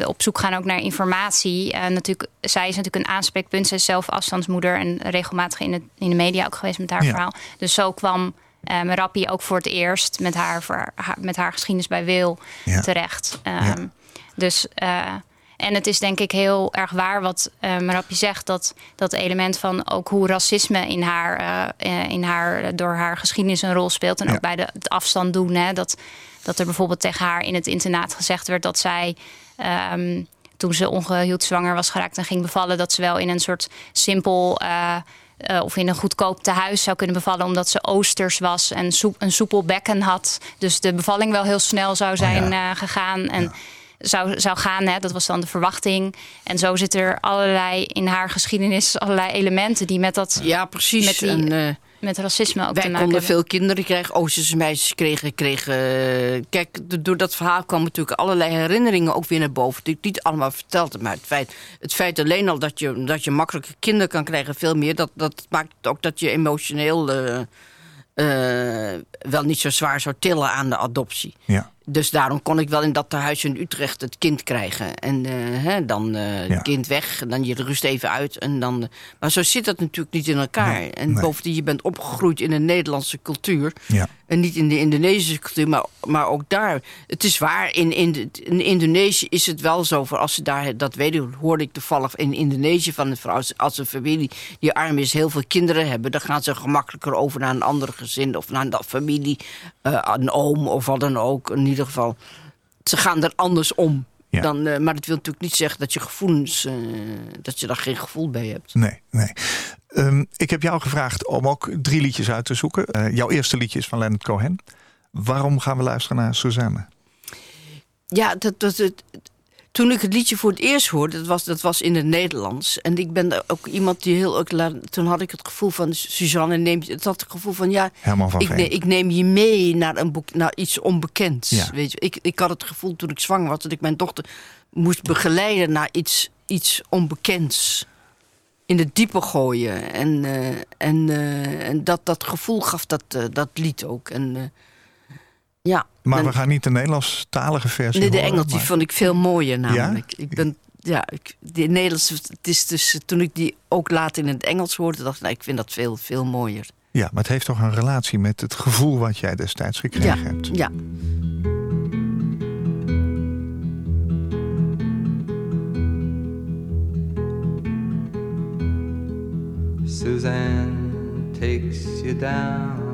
op zoek gaan ook naar informatie. natuurlijk, zij is natuurlijk een aanspreekpunt. Zij is zelf afstandsmoeder en regelmatig in, het, in de media ook geweest met haar verhaal. Dus zo kwam uh, Merapi ook voor het eerst met haar, voor haar, met haar geschiedenis bij Wil terecht. Um, dus en het is denk ik heel erg waar wat uh, Marapi zegt. Dat dat element van ook hoe racisme in haar, uh, in haar, door haar geschiedenis een rol speelt. En ook bij de, het afstand doen. Hè, dat, dat er bijvoorbeeld tegen haar in het internaat gezegd werd dat zij. Um, toen ze ongehuwd zwanger was geraakt en ging bevallen, dat ze wel in een soort simpel. Uh, uh, of in een goedkoop tehuis zou kunnen bevallen, omdat ze oosters was en soep, een soepel bekken had. Dus de bevalling wel heel snel zou zijn oh ja. uh, gegaan. En ja zou, zou gaan. Hè? Dat was dan de verwachting. En zo zit er allerlei in haar geschiedenis allerlei elementen die met dat. Ja, precies. Met, die, en, uh, met racisme ook wij te maken konden veel kinderen krijgen. Oosterse meisjes kregen. kregen kijk, door dat verhaal kwamen natuurlijk allerlei herinneringen ook weer naar boven. Die ik niet allemaal vertelde. Maar het feit, het feit alleen al dat je, dat je makkelijke kinderen kan krijgen, veel meer. Dat, dat maakt ook dat je emotioneel. Uh, uh, wel niet zo zwaar zou tillen aan de adoptie. Ja. Dus daarom kon ik wel in dat tehuis in Utrecht het kind krijgen. En uh, hè, dan uh, ja. kind weg, en dan je rust even uit. En dan, maar zo zit dat natuurlijk niet in elkaar. Nee, en nee. bovendien, je bent opgegroeid in een Nederlandse cultuur. Ja. En niet in de Indonesische cultuur, maar, maar ook daar. Het is waar, in, in, in Indonesië is het wel zo. Voor als ze daar, dat weten, hoorde ik toevallig in Indonesië van een vrouw. Als een familie die arm is, heel veel kinderen hebben... dan gaan ze gemakkelijker over naar een ander gezin... of naar een familie, een oom of wat dan ook. Ieder geval, ze gaan er anders om. Ja. Dan, uh, maar dat wil natuurlijk niet zeggen dat je gevoelens, uh, dat je daar geen gevoel bij hebt. Nee, nee. Um, ik heb jou gevraagd om ook drie liedjes uit te zoeken. Uh, jouw eerste liedje is van Leonard Cohen. Waarom gaan we luisteren naar Suzanne? Ja, dat, dat, het, toen ik het liedje voor het eerst hoorde, dat was, dat was in het Nederlands. En ik ben ook iemand die heel... Toen had ik het gevoel van, Suzanne neemt... Het had het gevoel van, ja, van ik, ne, ik, neem je mee naar, een boek, naar iets onbekends. Ja. Weet je? Ik, ik had het gevoel toen ik zwanger was... dat ik mijn dochter moest begeleiden naar iets, iets onbekends. In het diepe gooien. En, uh, en, uh, en dat, dat gevoel gaf dat, uh, dat lied ook. En ja. Maar we gaan niet de Nederlandstalige versie Nee, de horen, Engels, maar... die vond ik veel mooier namelijk. Ja? Ik ben, ja, ik, de Nederlandse, het is dus, toen ik die ook later in het Engels hoorde, dacht ik, nou, ik vind dat veel, veel mooier. Ja, maar het heeft toch een relatie met het gevoel wat jij destijds gekregen ja, hebt. Ja. Suzanne takes you down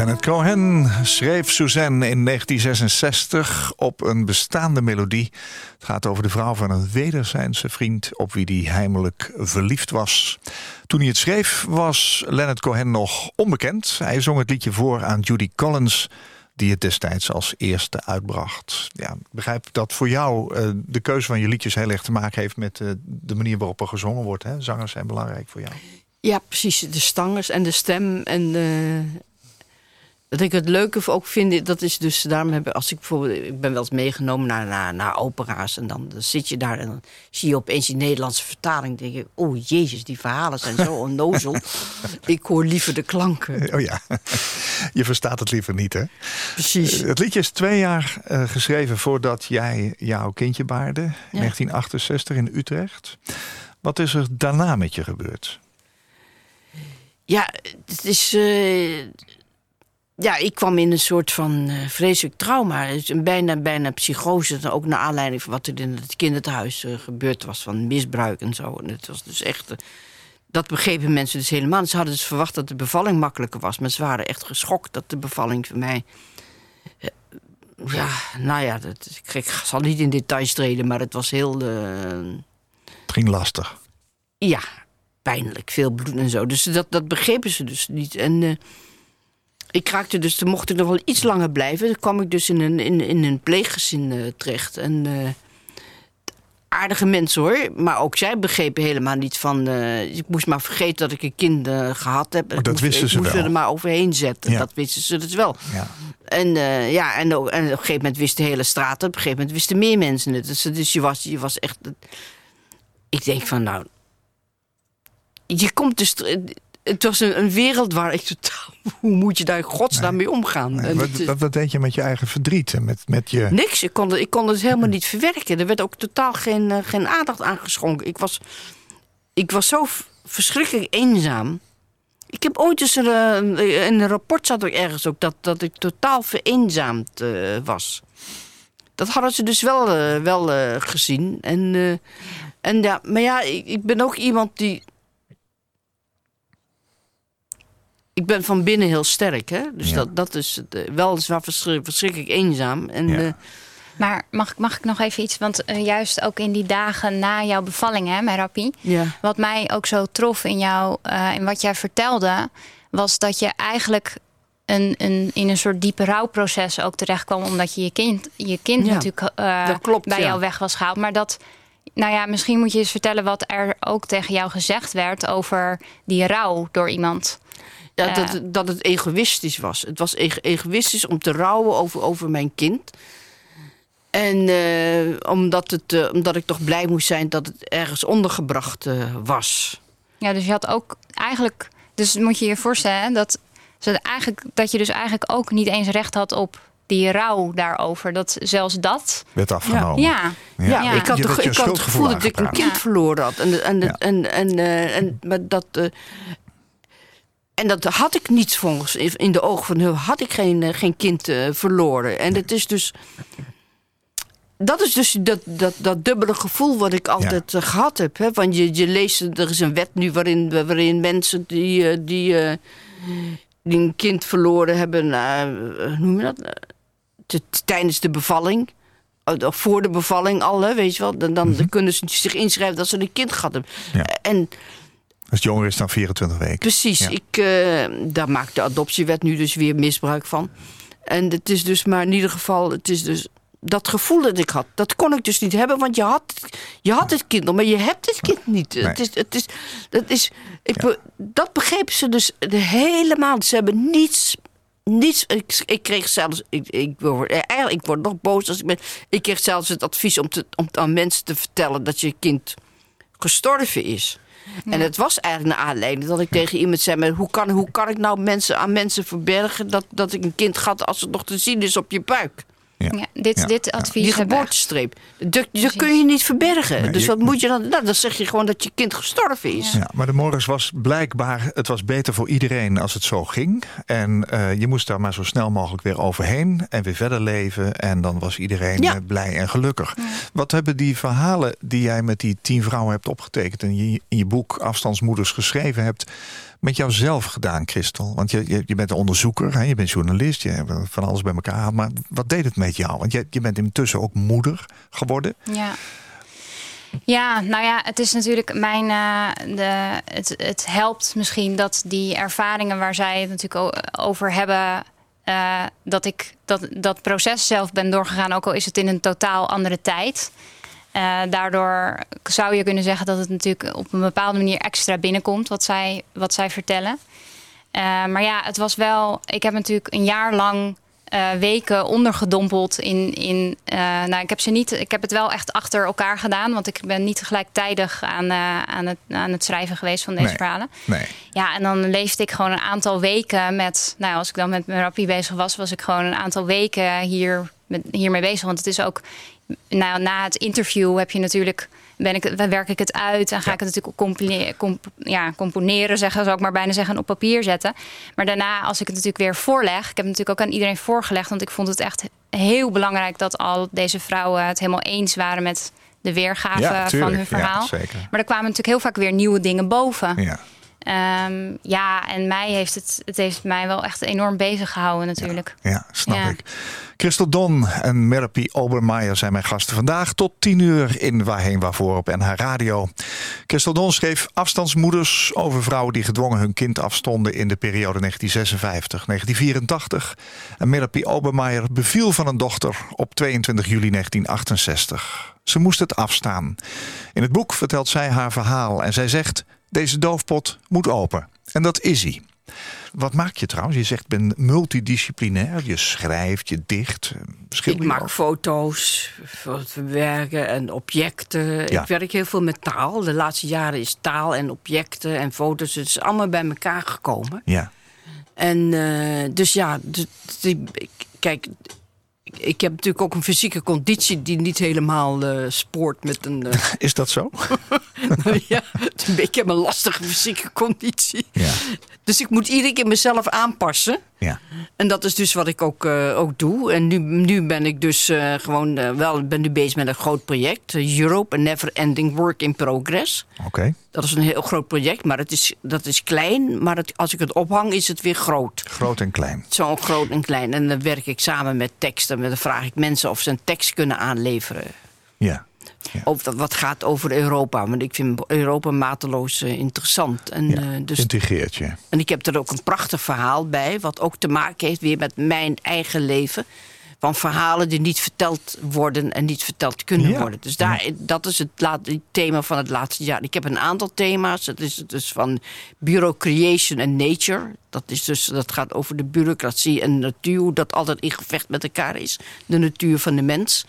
Leonard Cohen schreef Suzanne in 1966 op een bestaande melodie. Het gaat over de vrouw van een wederzijnse vriend op wie hij heimelijk verliefd was. Toen hij het schreef was Leonard Cohen nog onbekend. Hij zong het liedje voor aan Judy Collins die het destijds als eerste uitbracht. Ja, ik begrijp dat voor jou uh, de keuze van je liedjes heel erg te maken heeft met uh, de manier waarop er gezongen wordt. Hè? Zangers zijn belangrijk voor jou. Ja, precies. De stangers en de stem en uh, dat ik het leuke ook vind, dat is dus daarom heb ik, als ik bijvoorbeeld, ik ben wel eens meegenomen naar, naar, naar opera's en dan, dan zit je daar en dan zie je opeens die Nederlandse vertaling. denk je, oh jezus, die verhalen zijn zo onnozel. ik hoor liever de klanken. Oh ja, je verstaat het liever niet, hè? Precies. Het liedje is twee jaar uh, geschreven voordat jij jouw kindje baarde, ja. 1968 in Utrecht. Wat is er daarna met je gebeurd? Ja, het is. Uh, ja, ik kwam in een soort van uh, vreselijk trauma. Een bijna, bijna psychose. Ook naar aanleiding van wat er in het kinderthuis uh, gebeurd was. Van misbruik en zo. En het was dus echt... Uh, dat begrepen mensen dus helemaal. Ze hadden dus verwacht dat de bevalling makkelijker was. Maar ze waren echt geschokt dat de bevalling voor mij... ja, nou ja, dat, ik, ik, zal niet in details treden. Maar het was heel... het ging lastig. Ja, pijnlijk. Veel bloed en zo. Dus dat, dat begrepen ze dus niet. En ik raakte dus, toen mocht ik nog wel iets langer blijven. Dan kwam ik dus in een, in, in een pleeggezin uh, terecht. En uh, aardige mensen hoor. Maar ook zij begrepen helemaal niet van... Uh, ik moest maar vergeten dat ik een kind gehad heb. Maar dat moest, wisten ze ik moest wel. er maar overheen zetten. Ja. Dat wisten ze dus wel. Ja. En, ja, en, ook, en op een gegeven moment wist de hele straat het. Op een gegeven moment wisten meer mensen het. Dus, dus je, was, je was echt... Ik denk van nou... Je komt dus het was een, een, wereld waar ik totaal... Hoe moet je daar in godsnaam nee. mee omgaan? Nee, wat, wat, wat, deed je met je eigen verdriet? Met, met je... Niks. Ik kon, ik kon het helemaal niet verwerken. Er werd ook totaal geen, uh, geen aandacht aan geschonken. Ik was, ik was zo verschrikkelijk eenzaam. Ik heb ooit eens een, uh, in een rapport zat er ergens ook... dat, dat ik totaal vereenzaamd uh, was. Dat hadden ze dus wel, wel gezien. En, en ja, maar ja, ik, ik ben ook iemand die... ik ben van binnen heel sterk, hè? Dus Ja. dat, dat is het, eh, weliswaar verschrik- verschrikkelijk eenzaam. En, Ja. eh, Maar mag, ik- mag ik nog even iets? Want eh, juist ook in die dagen na jouw bevalling, hè, Merapi. ja. Wat mij ook zo trof in, jou, eh, in wat jij vertelde, was dat je eigenlijk een, een, in een soort diepe rouwproces ook terecht kwam. Omdat je je kind, je kind Ja, natuurlijk eh, dat klopt, bij ja. jou weg was gehaald. Maar dat, nou ja, misschien moet je eens vertellen wat er ook tegen jou gezegd werd over die rouw door iemand. Ja, dat, dat het egoïstisch was. Het was ego- egoïstisch om te rouwen over, over mijn kind. En eh, omdat, het, eh, omdat ik toch blij moest zijn dat het ergens ondergebracht eh, was. Ja, dus je had ook eigenlijk. Dus moet je je voorstellen hè, dat, ze eigenlijk, dat je dus eigenlijk ook niet eens recht had op die rouw daarover. Dat zelfs dat. werd afgenomen. Ja, Ja, Ja. ik had, je ik had het gevoel dat ik een kind Ja. verloren had. En, en, Ja. en, en, eh, en, maar dat. En dat had ik niet volgens in de ogen van hun had ik geen, eh, geen kind eh, verloren. En het is dus. Dat is dus dat, dat, dat dubbele gevoel wat ik altijd eh, gehad heb. Hè? Want je, je leest, er is een wet nu waarin, waarin mensen die, die, die een kind verloren hebben, hoe noem je dat? Te- tijdens de bevalling. Of voor de bevalling al, hè, weet je wel. Dan, dan kunnen ze zich inschrijven dat ze een kind gehad hebben. Ja. En Als het jonger is dan 24 weken. Precies, Ja. ik, eh, daar maakt de adoptiewet nu dus weer misbruik van. En het is dus maar in ieder geval, het is dus dat gevoel dat ik had, dat kon ik dus niet hebben, want je had, je had het kind maar je hebt het kind niet. Nee. Het is, het is, dat, is, ik, be- dat begrepen ze dus de helemaal. Ze hebben niets. Niets, ik, ik kreeg zelfs, ik, ik, word, eh, eigenlijk, ik word nog boos als ik ben. Ik kreeg zelfs het advies om, te, om aan mensen te vertellen dat je kind gestorven is. En het was eigenlijk een aanleiding dat ik tegen iemand zei: maar hoe, kan, hoe kan ik nou mensen, aan mensen verbergen dat, dat ik een kind had als het nog te zien is op je buik? Ja. Ja, dit, Ja, dit advies Die geboortestreep. Dat, dat kun je niet verbergen. Nee, dus je- wat moet je dan? Nou, dan zeg je gewoon dat je kind gestorven is. Ja, maar de Morris was blijkbaar, het was beter voor iedereen als het zo ging. En eh, je moest daar maar zo snel mogelijk weer overheen en weer verder leven. En dan was iedereen Ja. eh, blij en gelukkig. Wat hebben die verhalen die jij met die tien vrouwen hebt opgetekend... en je, in je boek Afstandsmoeders geschreven hebt... met jouzelf gedaan, Christel? Want je, je, bent een onderzoeker, hè? je bent journalist, je hebt van alles bij elkaar. Maar wat deed het met jou? Want je, je bent intussen ook moeder geworden. Ja. Ja, nou ja, het is natuurlijk mijn. eh, de, het, het helpt misschien dat die ervaringen waar zij het natuurlijk over hebben. eh, dat ik dat, dat proces zelf ben doorgegaan, ook al is het in een totaal andere tijd. Eh, daardoor zou je kunnen zeggen dat het natuurlijk op een bepaalde manier extra binnenkomt wat zij, wat zij vertellen. Eh, maar ja, het was wel. Ik heb natuurlijk een jaar lang eh, weken ondergedompeld in. in nou, ik heb ze niet. Ik heb het wel echt achter elkaar gedaan, want ik ben niet gelijktijdig aan, aan, het, aan het schrijven geweest van deze Nee. verhalen. Nee. Ja, en dan leefde ik gewoon een aantal weken met. Nou, als ik dan met mijn rappie bezig was, was ik gewoon een aantal weken hier met, hiermee bezig. Want het is ook. Nou, na het interview heb je natuurlijk. Ben ik, werk ik het uit en ga ik het natuurlijk compone- comp- ja, componeren, zeggen, zou ik maar bijna zeggen, en op papier zetten. Maar daarna, als ik het natuurlijk weer voorleg, ik heb het natuurlijk ook aan iedereen voorgelegd, want ik vond het echt heel belangrijk dat al deze vrouwen het helemaal eens waren met de weergave Ja, van hun verhaal. Ja, zeker. Maar er kwamen natuurlijk heel vaak weer nieuwe dingen boven. Ja. Ehm, ja, en mij heeft het, het heeft mij wel echt enorm bezig gehouden natuurlijk. Ja, snap Ja. ik. Christel Don en Merpy Obermeier zijn mijn gasten vandaag. Tot 10 uur in Waarheen Waarvoor op NH Radio. Christel Don schreef afstandsmoeders over vrouwen die gedwongen hun kind afstonden in de periode 1956-1984. En Merpy Obermeier beviel van een dochter op 22 juli 1968. Ze moest het afstaan. In het boek vertelt zij haar verhaal en zij zegt: Deze doofpot moet open. En dat is hij. Wat maak je trouwens? Je zegt ben multidisciplinair. Je schrijft, je dicht. Schilder Ik maak ook? foto's voor het verwerken en objecten. Ja. Ik werk heel veel met taal. De laatste jaren is taal en objecten en foto's. Het is allemaal bij elkaar gekomen. Ja. En eh, dus ja, kijk, ik heb natuurlijk ook een fysieke conditie die niet helemaal eh, spoort met een. eh, Is dat zo? ja, het is een lastige fysieke conditie. Ja. Dus ik moet iedere keer mezelf aanpassen. Ja. En dat is dus wat ik ook, eh, ook doe. En nu, nu ben ik dus gewoon wel ben nu bezig met een groot project. Europe, a never ending work in progress. Oké. Dat is een heel groot project, maar het is, dat is klein. Maar het, als ik het ophang, is het weer groot. Groot en klein. Zo groot en klein. En dan werk ik samen met teksten. Dan vraag ik mensen of ze een tekst kunnen aanleveren. Ja. Of dat wat gaat over Europa. Want ik vind Europa mateloos eh, interessant. En, ja. eh, dus, Integreert je. en ik heb er ook een prachtig verhaal bij. Wat ook te maken heeft weer met mijn eigen leven. Van verhalen die niet verteld worden en niet verteld kunnen Ja. worden. Dus daar, dat is het, het thema van het laatste jaar. Ik heb een aantal thema's. Het is dus van Bureau Creation and Nature. Dat, is dus, dat gaat over de bureaucratie en de natuur, hoe dat altijd in gevecht met elkaar is. De natuur van de mens.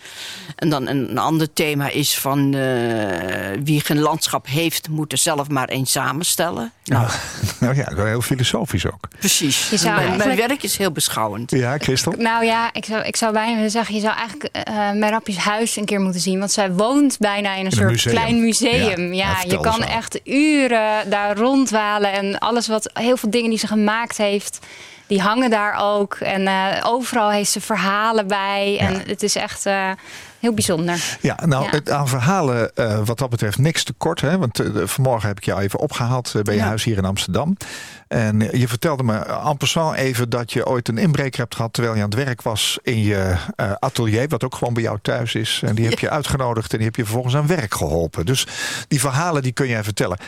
En dan een, een ander thema is van eh, wie geen landschap heeft, moet er zelf maar een samenstellen. Nou, Nou ja, wel heel filosofisch ook. precies. Je zou mijn, werk is heel beschouwend. Ja, Christel? Nou ja, ik zou, ik zou bijna willen zeggen, je zou eigenlijk eh Merapjes huis een keer moeten zien. Want zij woont bijna in een een soort museum. klein museum. Ja, je kan echt uren daar rondwalen. En alles wat, heel veel dingen die ze gemaakt heeft, die hangen daar ook. En eh, overal heeft ze verhalen bij. En het is echt eh, heel bijzonder. Ja, nou, Ja. Het, aan verhalen eh, wat dat betreft niks te kort. Hè? Want eh, vanmorgen heb ik jou even opgehaald eh, bij je Ja. huis hier in Amsterdam. En je vertelde me en passant even dat je ooit een inbreker hebt gehad... terwijl je aan het werk was in je atelier... wat ook gewoon bij jou thuis is. En die heb je uitgenodigd en die heb je vervolgens aan werk geholpen. Dus die verhalen die kun jij vertellen.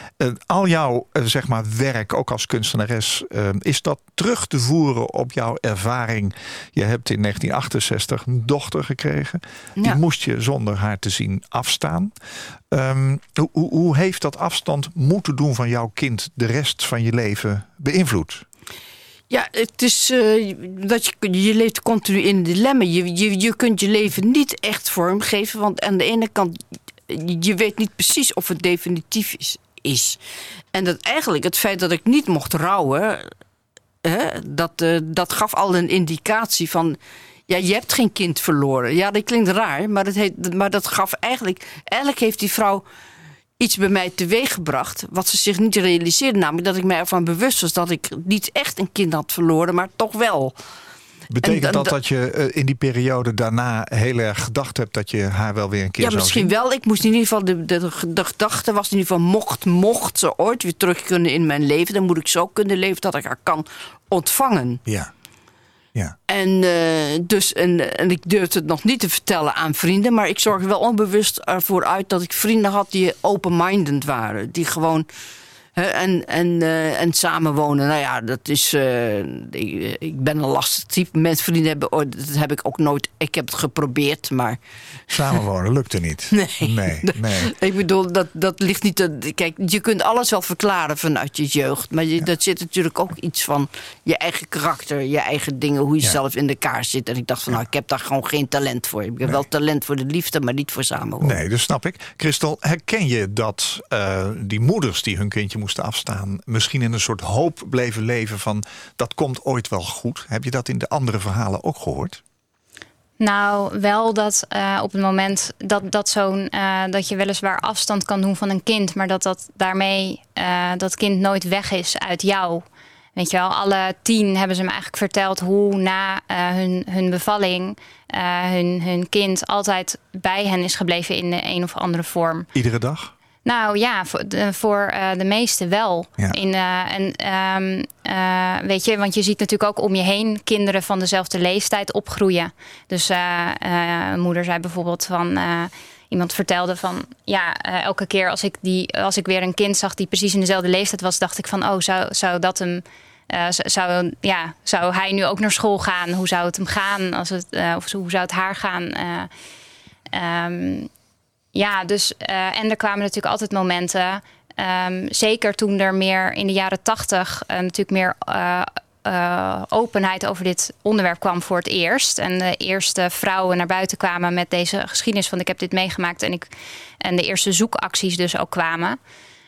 Al jouw zeg maar werk, ook als kunstenares... is dat terug te voeren op jouw ervaring? Je hebt in 1968 een dochter gekregen. Die Ja. Moest je zonder haar te zien afstaan. Ehm, hoe, hoe, heeft dat afstand moeten doen van jouw kind de rest van je leven beïnvloed? Ja, het is eh, dat je, je leeft continu in een dilemma. Je, je, je kunt je leven niet echt vormgeven. Want aan de ene kant, je- weet niet precies of het definitief is. is. En dat eigenlijk het feit dat ik niet mocht rouwen, hè, dat, eh, dat gaf al een indicatie van. Ja, je hebt geen kind verloren. Ja, dat klinkt raar, maar, het heet, maar dat gaf eigenlijk. Eigenlijk heeft die vrouw iets bij mij teweeggebracht. wat ze zich niet realiseerde. Namelijk dat ik mij ervan bewust was dat ik niet echt een kind had verloren, maar toch wel. Betekent En dat dat je eh, in die periode daarna heel erg gedacht hebt dat je haar wel weer een keer Ja, zou misschien zien? wel. Ik moest in ieder geval. De, de, de gedachte was in ieder geval. Mocht, mocht ze ooit weer terug kunnen in mijn leven. dan moet ik zo kunnen leven dat ik haar kan ontvangen. Ja. En, eh, dus, en, en ik durfde het nog niet te vertellen aan vrienden. Maar ik zorgde wel onbewust ervoor uit dat ik vrienden had die open-minded waren. Die gewoon. En, en, eh, en samenwonen. Nou ja, dat is. eh, ik, ik ben een lastig type. Met vrienden hebben. Dat heb ik ook nooit. Ik heb het geprobeerd, maar. Samenwonen lukte niet. Nee. Nee, nee. Ik bedoel, dat, dat ligt niet. te- Kijk, je kunt alles wel verklaren vanuit je jeugd. Maar je, dat zit natuurlijk ook iets van je eigen karakter, je eigen dingen, hoe je Ja. zelf in elkaar zit. En ik dacht van, nou, ik heb daar gewoon geen talent voor. Ik heb wel talent voor de liefde, maar niet voor samenwonen. Nee, dat snap ik. Christel, herken je dat eh, die moeders die hun kindje moesten afstaan... misschien in een soort hoop bleven leven van... dat komt ooit wel goed? Heb je dat in de andere verhalen ook gehoord? Nou, wel dat eh, op het moment dat, dat, zo'n, eh, dat je weliswaar afstand kan doen van een kind, maar dat dat daarmee eh, dat kind nooit weg is uit jou. Weet je wel, alle tien hebben ze me eigenlijk verteld hoe na hun, hun bevalling hun, hun kind altijd bij hen is gebleven in de een of andere vorm. Iedere dag? Nou ja, voor de, voor, eh, de meeste wel. Ja. In, eh, en, ehm, eh, weet je, want je ziet natuurlijk ook om je heen kinderen van dezelfde leeftijd opgroeien. Dus een moeder zei bijvoorbeeld van. iemand vertelde van. Ja, elke keer als ik, die, als ik weer een kind zag die precies in dezelfde leeftijd was, dacht ik van: oh, zou, zou dat hem. zou, ja, zou hij nu ook naar school gaan? Hoe zou het hem gaan? Als het, of hoe zou het haar gaan? Ehm, ja, dus eh, en er kwamen natuurlijk altijd momenten. ehm, zeker toen er meer in de jaren tachtig eh, natuurlijk meer eh, openheid over dit onderwerp kwam voor het eerst. En de eerste vrouwen naar buiten kwamen met deze geschiedenis van ik heb dit meegemaakt. En, ik, en de eerste zoekacties dus ook kwamen.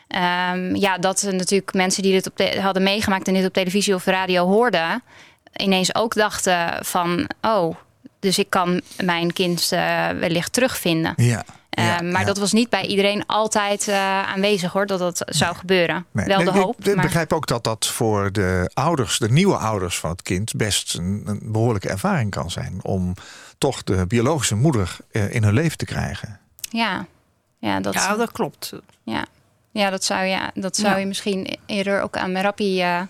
Ehm, ja, dat natuurlijk mensen die dit op de, hadden meegemaakt en dit op televisie of radio hoorden, ineens ook dachten van oh, dus ik kan mijn kind wellicht terugvinden. Ja. Eh, ja, maar ja. dat was niet bij iedereen altijd eh, aanwezig hoor, dat dat zou gebeuren. Nee, Wel nee, de ik- hoop. Ik, maar... begrijp ook dat dat voor de ouders, de nieuwe ouders van het kind, best een, een behoorlijke ervaring kan zijn. Om toch de biologische moeder eh, in hun leven te krijgen. Ja, ja, dat, Ja, dat klopt. ja. Ja, dat zou, ja, dat zou Ja. je misschien eerder ook aan Merapi eh,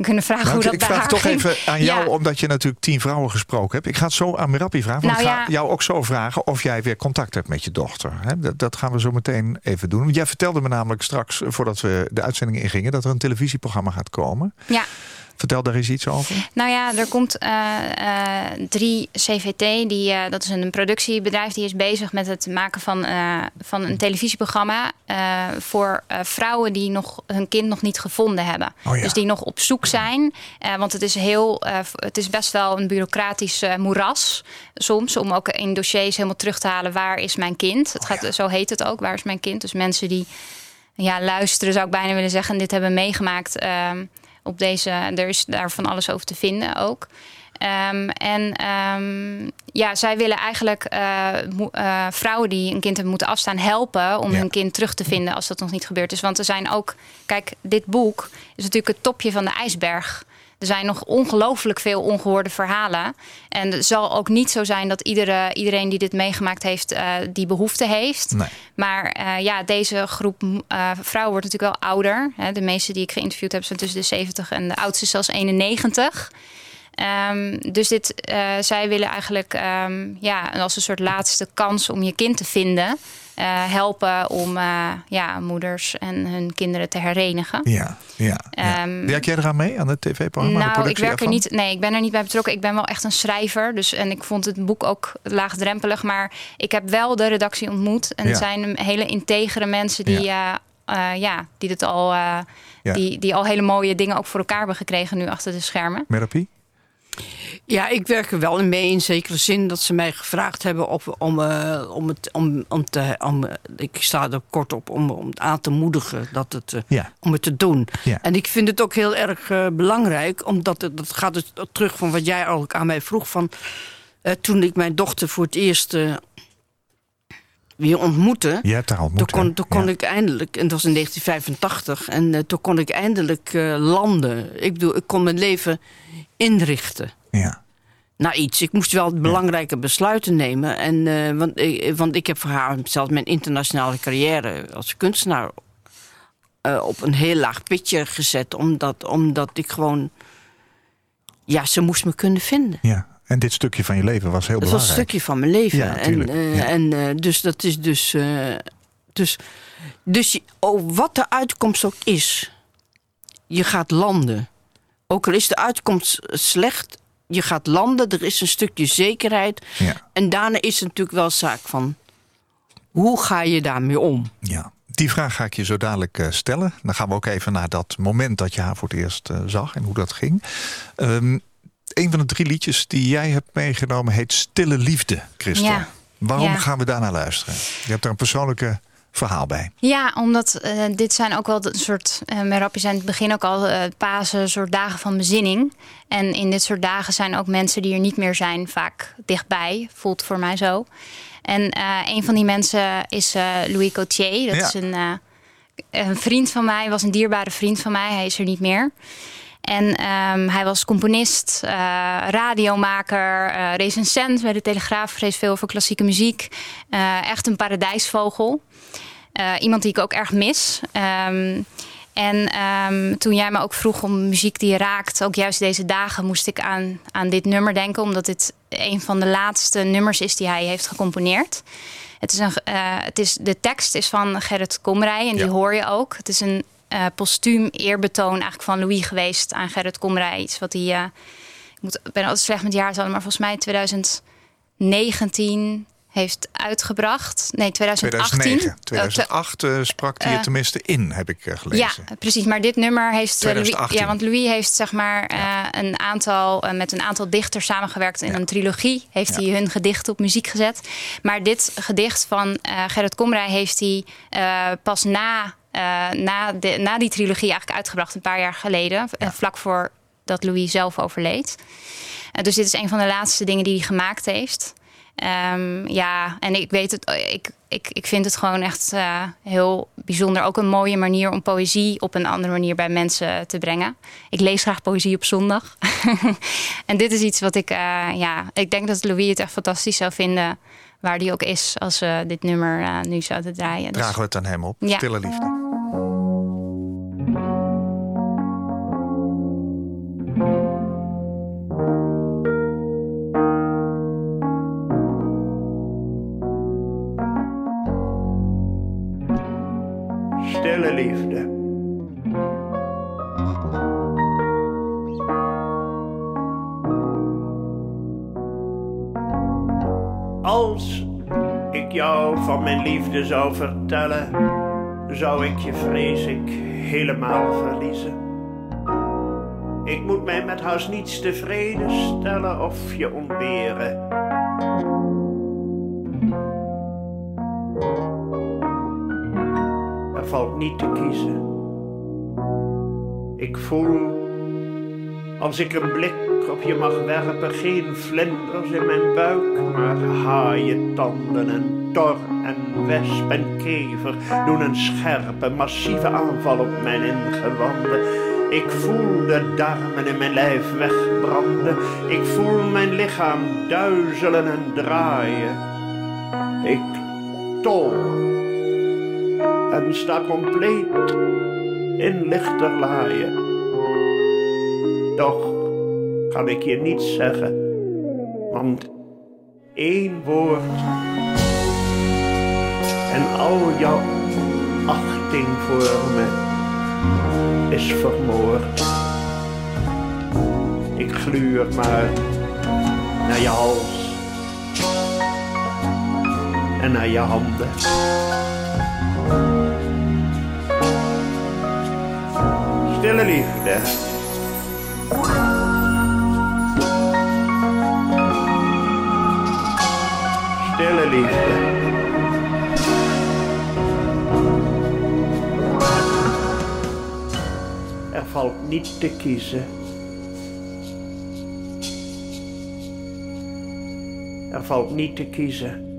kunnen vragen Nou, hoe ik dat ik bij vraag haar toch ging. even aan jou, Ja. omdat je natuurlijk tien vrouwen gesproken hebt. Ik ga het zo aan Merapi vragen. Want Nou ik ga ja. jou ook zo vragen of jij weer contact hebt met je dochter. Dat, dat gaan we zo meteen even doen. Want Jij vertelde me namelijk straks, eh, voordat we de uitzending ingingen, dat er een televisieprogramma gaat komen. Ja, Vertel daar eens iets over. Nou ja, er komt uh, 3 CVT, die, uh, dat is een productiebedrijf, die is bezig met het maken van, van een televisieprogramma voor vrouwen die nog hun kind nog niet gevonden hebben. Oh ja. Dus die nog op zoek zijn. want het is heel, het is best wel een bureaucratisch moeras soms om ook in dossiers helemaal terug te halen waar is mijn kind. Het Oh gaat, ja. Zo heet het ook, waar is mijn kind. Dus mensen die ja, luisteren, zou ik bijna willen zeggen, en dit hebben meegemaakt. ehm, op deze, er is daar van alles over te vinden ook. Ehm, en ehm, ja, zij willen eigenlijk eh, eh, vrouwen die een kind hebben moeten afstaan helpen om Ja. hun kind terug te vinden als dat nog niet gebeurd is. Want er zijn ook, kijk, dit boek is natuurlijk het topje van de ijsberg. Er zijn nog ongelooflijk veel ongehoorde verhalen. En het zal ook niet zo zijn dat iedere, iedereen die dit meegemaakt heeft, eh, die behoefte heeft. Nee. Maar eh, ja, deze groep eh, vrouwen wordt natuurlijk wel ouder. Hè. De meeste die ik geïnterviewd heb zijn tussen de 70 en de oudste zelfs 91. Ehm, dus dit, zij willen eigenlijk ehm, ja, als een soort laatste kans om je kind te vinden. Eh, helpen om eh, ja, moeders en hun kinderen te herenigen. Ja, ja. ja. Ehm, Werk jij eraan mee aan het tv-programma? de Nou, ik werk er niet. Nee, ik ben er niet bij betrokken. Ik ben wel echt een schrijver. Dus en ik vond het boek ook laagdrempelig. Maar ik heb wel de redactie ontmoet. En Ja. het zijn hele integere mensen die, ja. ja, die dit al. eh, Ja. die, die al hele mooie dingen ook voor elkaar hebben gekregen nu achter de schermen. Merapie? Ja, ik werk er wel mee in zekere zin dat ze mij gevraagd hebben op, om, eh, om het om, om te om, eh, ik sta er kort op om, om het aan te moedigen dat het, eh, Ja. om het te doen. Ja. En ik vind het ook heel erg belangrijk, omdat het, dat gaat dus terug van wat jij ook aan mij vroeg van toen ik mijn dochter voor het eerst weer ontmoette. Je hebt haar ontmoet. Toen kon, toen kon Ja. ik eindelijk, en dat was in 1985, en toen kon ik eindelijk landen. Ik bedoel, ik kon mijn leven inrichten Ja. naar iets. Ik moest wel belangrijke besluiten nemen. En, eh, want, ik- want ik heb voor haar zelfs mijn internationale carrière als kunstenaar eh, op een heel laag pitje gezet. Omdat, omdat ik gewoon. Ja, ze moest me kunnen vinden. ja. En dit stukje van je leven was heel Dat was een belangrijk. stukje van mijn leven. Ja, en eh, Ja. en eh, dus dat is dus. eh, dus dus oh, wat de uitkomst ook is, je gaat landen. Ook al is de uitkomst slecht, je gaat landen. Er is een stukje zekerheid. Ja. En daarna is het natuurlijk wel zaak van. Hoe ga je daarmee om? Ja, die vraag ga ik je zo dadelijk eh, stellen. Dan gaan we ook even naar dat moment dat je haar voor het eerst eh, zag en hoe dat ging. Ehm, een van de drie liedjes die jij hebt meegenomen heet Stille Liefde, Christel. Ja. Waarom Ja. gaan we daarnaar luisteren? Je hebt daar een persoonlijke verhaal bij. Ja, omdat eh, dit zijn ook wel een soort. eh Merapi zijn in het begin ook al eh Pasen, soort dagen van bezinning. En in dit soort dagen zijn ook mensen die er niet meer zijn, vaak dichtbij. Voelt voor mij zo. En een van die mensen is Louis Cotier. Dat Ja. is een, een vriend van mij, was een dierbare vriend van mij. Hij is er niet meer. En ehm, hij was componist, radiomaker, eh recensent bij de Telegraaf. Schreef veel over klassieke muziek. Echt een paradijsvogel. Eh, iemand die ik ook erg mis. Ehm, en ehm, toen jij me ook vroeg om muziek die je raakt, ook juist deze dagen, moest ik aan, aan dit nummer denken, omdat dit een van de laatste nummers is die hij heeft gecomponeerd. Het is een, eh, het is, de tekst is van Gerrit Komrij en die hoor je ook. Het is een eh, postuum eerbetoon eigenlijk van Louis geweest aan Gerrit Komrij. Iets wat hij, ik, moet, ben altijd slecht met jaartallen, maar volgens mij 2019 heeft uitgebracht. Nee, 2018. 2009. Eh, 2008 eh, sprak hij er eh, tenminste in, heb ik eh, ja, gelezen. precies. Maar dit nummer heeft eh, Louis, 2018. ja, want Louis heeft zeg maar een aantal met een aantal dichters samengewerkt in Ja. een trilogie. Heeft hij hun gedichten op muziek gezet. Maar dit gedicht van Gerrit Komrij heeft hij pas na, na, de, na die trilogie eigenlijk uitgebracht, een paar jaar geleden, vlak voor dat Louis zelf overleed. Dus dit is een van de laatste dingen die hij gemaakt heeft. Ehm, ja, en ik weet het, ik, ik, ik vind het gewoon echt eh, heel bijzonder. Ook een mooie manier om poëzie op een andere manier bij mensen te brengen. Ik lees graag poëzie op zondag. en dit is iets wat ik, eh, ja, ik denk dat Louis het echt fantastisch zou vinden. Waar die ook is als we dit nummer eh, nu zouden draaien. Dus- Dragen we het aan hem op. Ja. Stille Liefde. liefde. Als ik jou van mijn liefde zou vertellen, zou ik je vrees ik helemaal verliezen. Ik moet mij met haast niets tevreden stellen of je ontberen. Niet te kiezen. Ik voel, als ik een blik op je mag werpen, geen vlinders in mijn buik, maar haaien, tanden en tor en wesp en kever doen een scherpe, massieve aanval op mijn ingewanden. Ik voel de darmen in mijn lijf wegbranden. Ik voel mijn lichaam duizelen en draaien. Ik tol sta compleet in lichterlaaien. Toch kan ik je niets zeggen, want één woord en al jouw achting voor me is vermoord. Ik gluur maar naar je hals en naar je handen. Stille liefde. Stille liefde. Er valt niet te kiezen. Er valt niet te kiezen.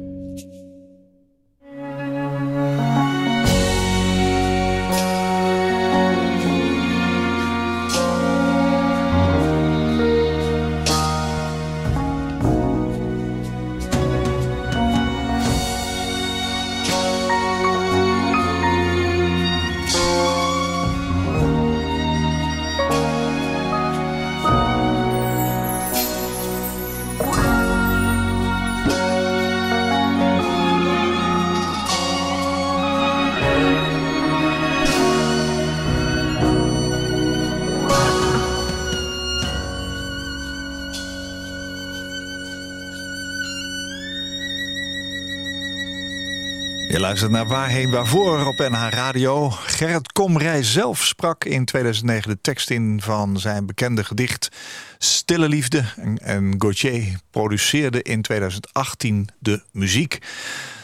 Je luistert naar Waarheen Waarvoor op NH Radio. Gerrit Komrij zelf sprak in 2009 de tekst in van zijn bekende gedicht Stille Liefde. En, en Gauthier produceerde in 2018 de muziek.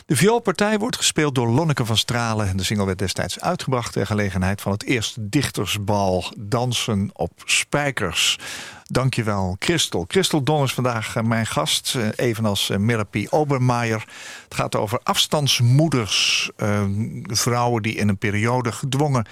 De vioolpartij wordt gespeeld door Lonneke van Stralen. De single werd destijds uitgebracht ter gelegenheid van het eerste dichtersbal Dansen op Spijkers. Dankjewel, Christel. Christel Don is vandaag eh, mijn gast, eh, evenals eh, Mirapie Obermeier. Het gaat over afstandsmoeders, vrouwen die in een periode gedwongen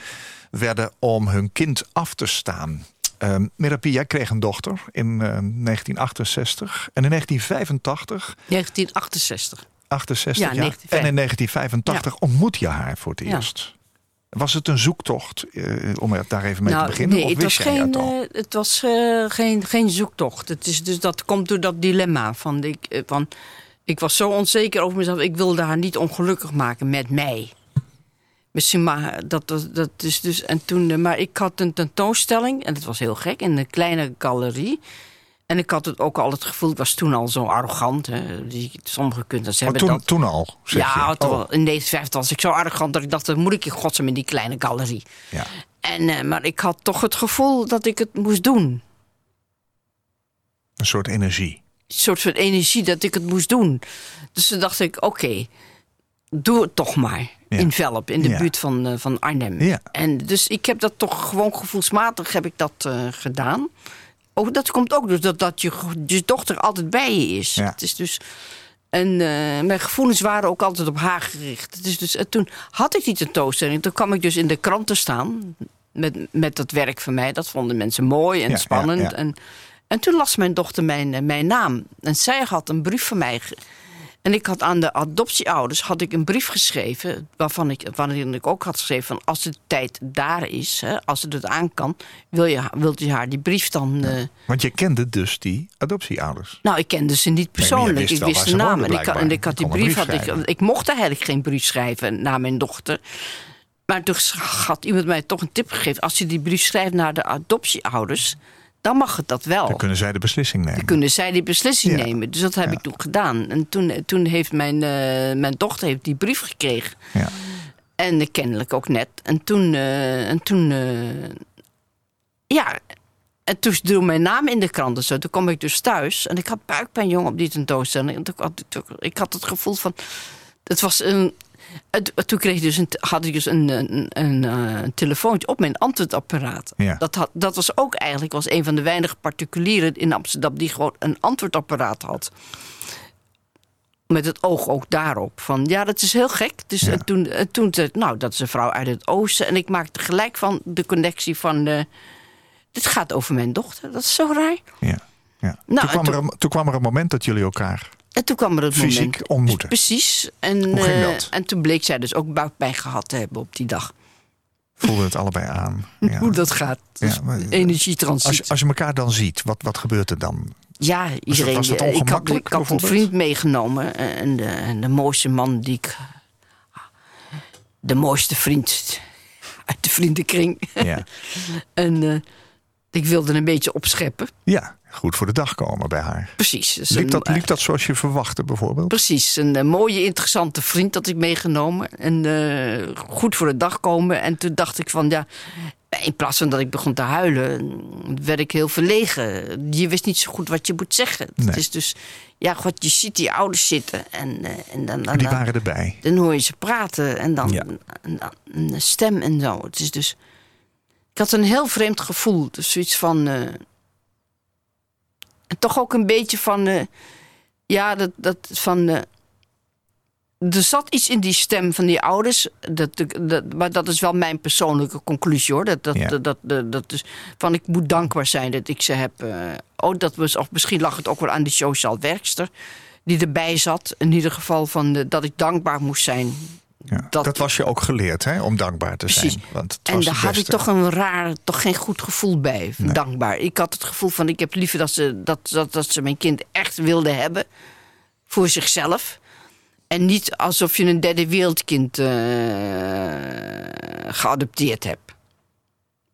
werden om hun kind af te staan. Uh, Mirapie, jij kreeg een dochter in 1968 en in 1985. 1968. 68 Ja, jaar. 1985. En in 1985 ontmoet je haar voor het eerst. Was het een zoektocht eh, om er daar even mee Nou, te beginnen? Nee, of het wist was, jij geen, eh, het was eh, geen, geen zoektocht. Het is dus, dat komt door dat dilemma. Van, ik, van, ik was zo onzeker over mezelf. Ik wilde haar niet ongelukkig maken met mij. Misschien maar dat, dat, dat is dus. En toen, maar ik had een tentoonstelling, en dat was heel gek, in een kleine galerie. En ik had het ook al het gevoel, ik was toen al zo arrogant. Hè, die, sommige kunstenaars hebben toen, dat. toen al, zeg ja, Oh, in 1950 was ik zo arrogant dat ik dacht, dat moet ik in godsnaam in die kleine galerie. ja. En, eh, maar ik had toch het gevoel dat ik het moest doen. Een soort energie. Een soort van energie dat ik het moest doen. Dus toen dacht ik, oké, doe het toch maar. Ja. In Velp, in de Ja. buurt van, eh, van Arnhem. Ja. En dus ik heb dat toch gewoon gevoelsmatig heb ik dat eh, gedaan. Ook, dat komt ook dus dat, dat je, je dochter altijd bij je is. Ja. Het is dus... En eh, mijn gevoelens waren ook altijd op haar gericht. Het is dus, en toen had ik die tentoonstelling. Toen kwam ik dus in de krant te staan. Met, met dat werk van mij. Dat vonden mensen mooi en Ja, spannend. ja. En, en toen las mijn dochter mijn, eh, mijn naam. En zij had een brief van mij. En ik had aan de adoptieouders had ik een brief geschreven. Waarvan ik, waarin ik ook had geschreven: van als de tijd daar is, hè, als het het aan kan, wil je, wilt u haar die brief dan. eh, Want je kende dus die adoptieouders. nou, ik kende ze niet persoonlijk. wist ik wist de naam. woonden, En ik, had- en ik had die brief. Had ik, ik mocht eigenlijk geen brief schrijven naar mijn dochter. Maar toen had iemand mij toch een tip gegeven. Als je die brief schrijft naar de adoptieouders. Dan mag het dat wel. Dan kunnen zij de beslissing nemen. Dan kunnen zij die beslissing Ja. nemen. Dus dat heb Ja. ik toen gedaan. En toen, toen heeft mijn, eh, mijn dochter heeft die brief gekregen. Ja. En eh, kennelijk ook net. En toen, eh, en toen ja, en toen viel mijn naam in de krant. en zo. toen kwam ik dus thuis en ik had buikpijn, jong, op die tentoonstelling. En toen had, ik had het gevoel van, het was een. Toen kreeg ik dus een, had ik dus een, een, een, eh, een telefoontje op mijn antwoordapparaat. Ja. Dat, had, dat was ook eigenlijk was een van de weinige particulieren in Amsterdam die gewoon een antwoordapparaat had. Met het oog ook daarop. Van ja, dat is heel gek. Dus Ja. toen, en toen nou, dat is een vrouw uit het oosten. En ik maakte gelijk van de connectie van. eh, dit gaat over mijn dochter. Dat is zo raar. Ja. Ja. Nou, toen, kwam er een, toen kwam er een moment dat jullie elkaar En toen kwam er het fysiek moment. ontmoeten. Precies. En, Hoe ging eh, dat? en toen bleek zij dus ook buikpijn gehad te hebben op die dag. Voelden het allebei aan. Ja. Hoe dat gaat. Ja, Dus maar- energietransitie. Als, je- als je elkaar dan ziet, wat, wat gebeurt er dan? Ja, iedereen. was het ik had, ongemakkelijk, ik had een vriend meegenomen. eh, En de, en de mooiste man die ik. De mooiste vriend uit de vriendenkring. Ja. en eh, ik wilde een beetje opscheppen. ja, goed voor de dag komen bij haar. Precies. Dus Liep dat, eh, liep dat zoals je verwachtte bijvoorbeeld? Precies, een eh, mooie, interessante vriend had ik meegenomen. En eh, goed voor de dag komen. En toen dacht ik van ja, in plaats van dat ik begon te huilen, werd ik heel verlegen. Je wist niet zo goed wat je moet zeggen. Nee. Het is dus, ja, god, je ziet die ouders zitten en, en dan, dan, Die dan, waren erbij. dan hoor je ze praten en dan Ja. een, een stem en zo. Het is dus, ik had een heel vreemd gevoel. Dus zoiets van, en toch ook een beetje van, eh, ja, dat, dat van. eh, er zat iets in die stem van die ouders. Dat, dat, maar dat is wel mijn persoonlijke conclusie hoor. Dat, dat, Ja. dat, dat, dat is van ik moet dankbaar zijn dat ik ze heb. oh, dat was, of misschien lag het ook wel aan die sociaal werkster die erbij zat. In ieder geval van dat ik dankbaar moest zijn. Ja. Dat, Dat- was je ook geleerd, hè, om dankbaar te Precies. zijn. Want het En daar had ik toch een raar, toch geen goed gevoel bij. Nee. Dankbaar. Ik had het gevoel van ik heb liever dat ze, dat, dat, dat ze mijn kind echt wilde hebben. Voor zichzelf. En niet alsof je een derde wereldkind eh, geadopteerd hebt.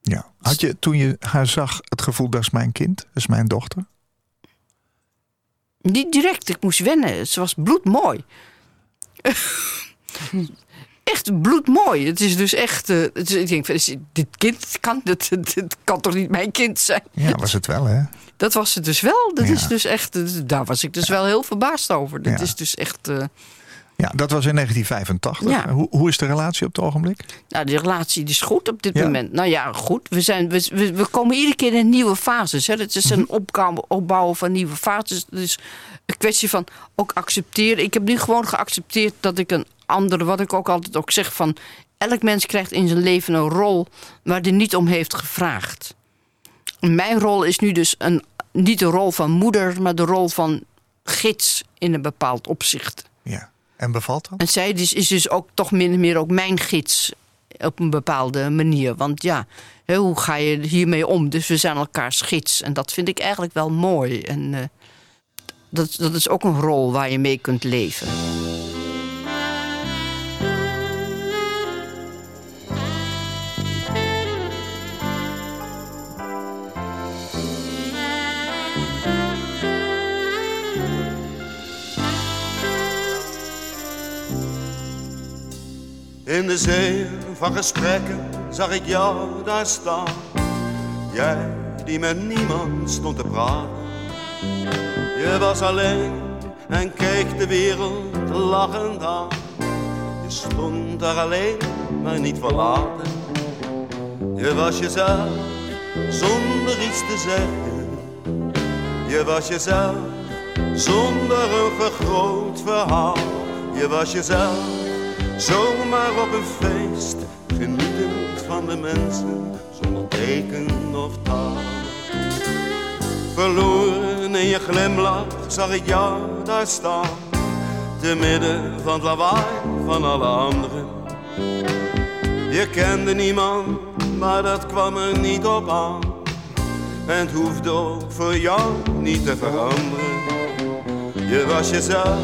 Ja. Had je toen je haar zag het gevoel, dat is mijn kind, dat is mijn dochter? Niet direct, ik moest wennen. Ze was bloedmooi. echt bloedmooi. Het is dus echt. eh, het is- ik denk, dit kind kan, dit, dit kan toch niet mijn kind zijn? Ja, was het wel, hè? Dat was het dus wel. Dat Ja. is dus echt. Daar was ik dus wel heel verbaasd over. Dat Ja. is dus echt. eh, Ja, dat was in 1985. Ja. Hoe, hoe is de relatie op het ogenblik? nou, de relatie is goed op dit Ja. moment. Nou ja, goed. We, zijn, we, we, komen iedere keer in nieuwe fases. Hè. Het is een Mhm. opbouwen, opbouwen van nieuwe fases. Dus een kwestie van ook accepteren. Ik heb nu gewoon geaccepteerd dat ik een andere, wat ik ook altijd ook zeg van. Elk mens krijgt in zijn leven een rol waar hij niet om heeft gevraagd. Mijn rol is nu dus een, niet de rol van moeder, maar de rol van gids in een bepaald opzicht. Ja. En bevalt dat? En zij is, is dus ook toch min of meer ook mijn gids op een bepaalde manier. Want ja, hoe ga je hiermee om? Dus we zijn elkaars gids. En dat vind ik eigenlijk wel mooi. En eh, dat, dat is ook een rol waar je mee kunt leven. In de zee van gesprekken zag ik jou daar staan. Jij die met niemand stond te praten. Je was alleen en keek de wereld lachend aan. Je stond daar alleen, maar niet verlaten. Je was jezelf zonder iets te zeggen. Je was jezelf zonder een vergroot verhaal. Je was jezelf zomaar op een feest, genietend van de mensen, zonder teken of taal. Verloren in je glimlach zag ik jou daar staan, te midden van het lawaai van alle anderen. Je kende niemand, maar dat kwam er niet op aan. En het hoefde ook voor jou niet te veranderen. Je was jezelf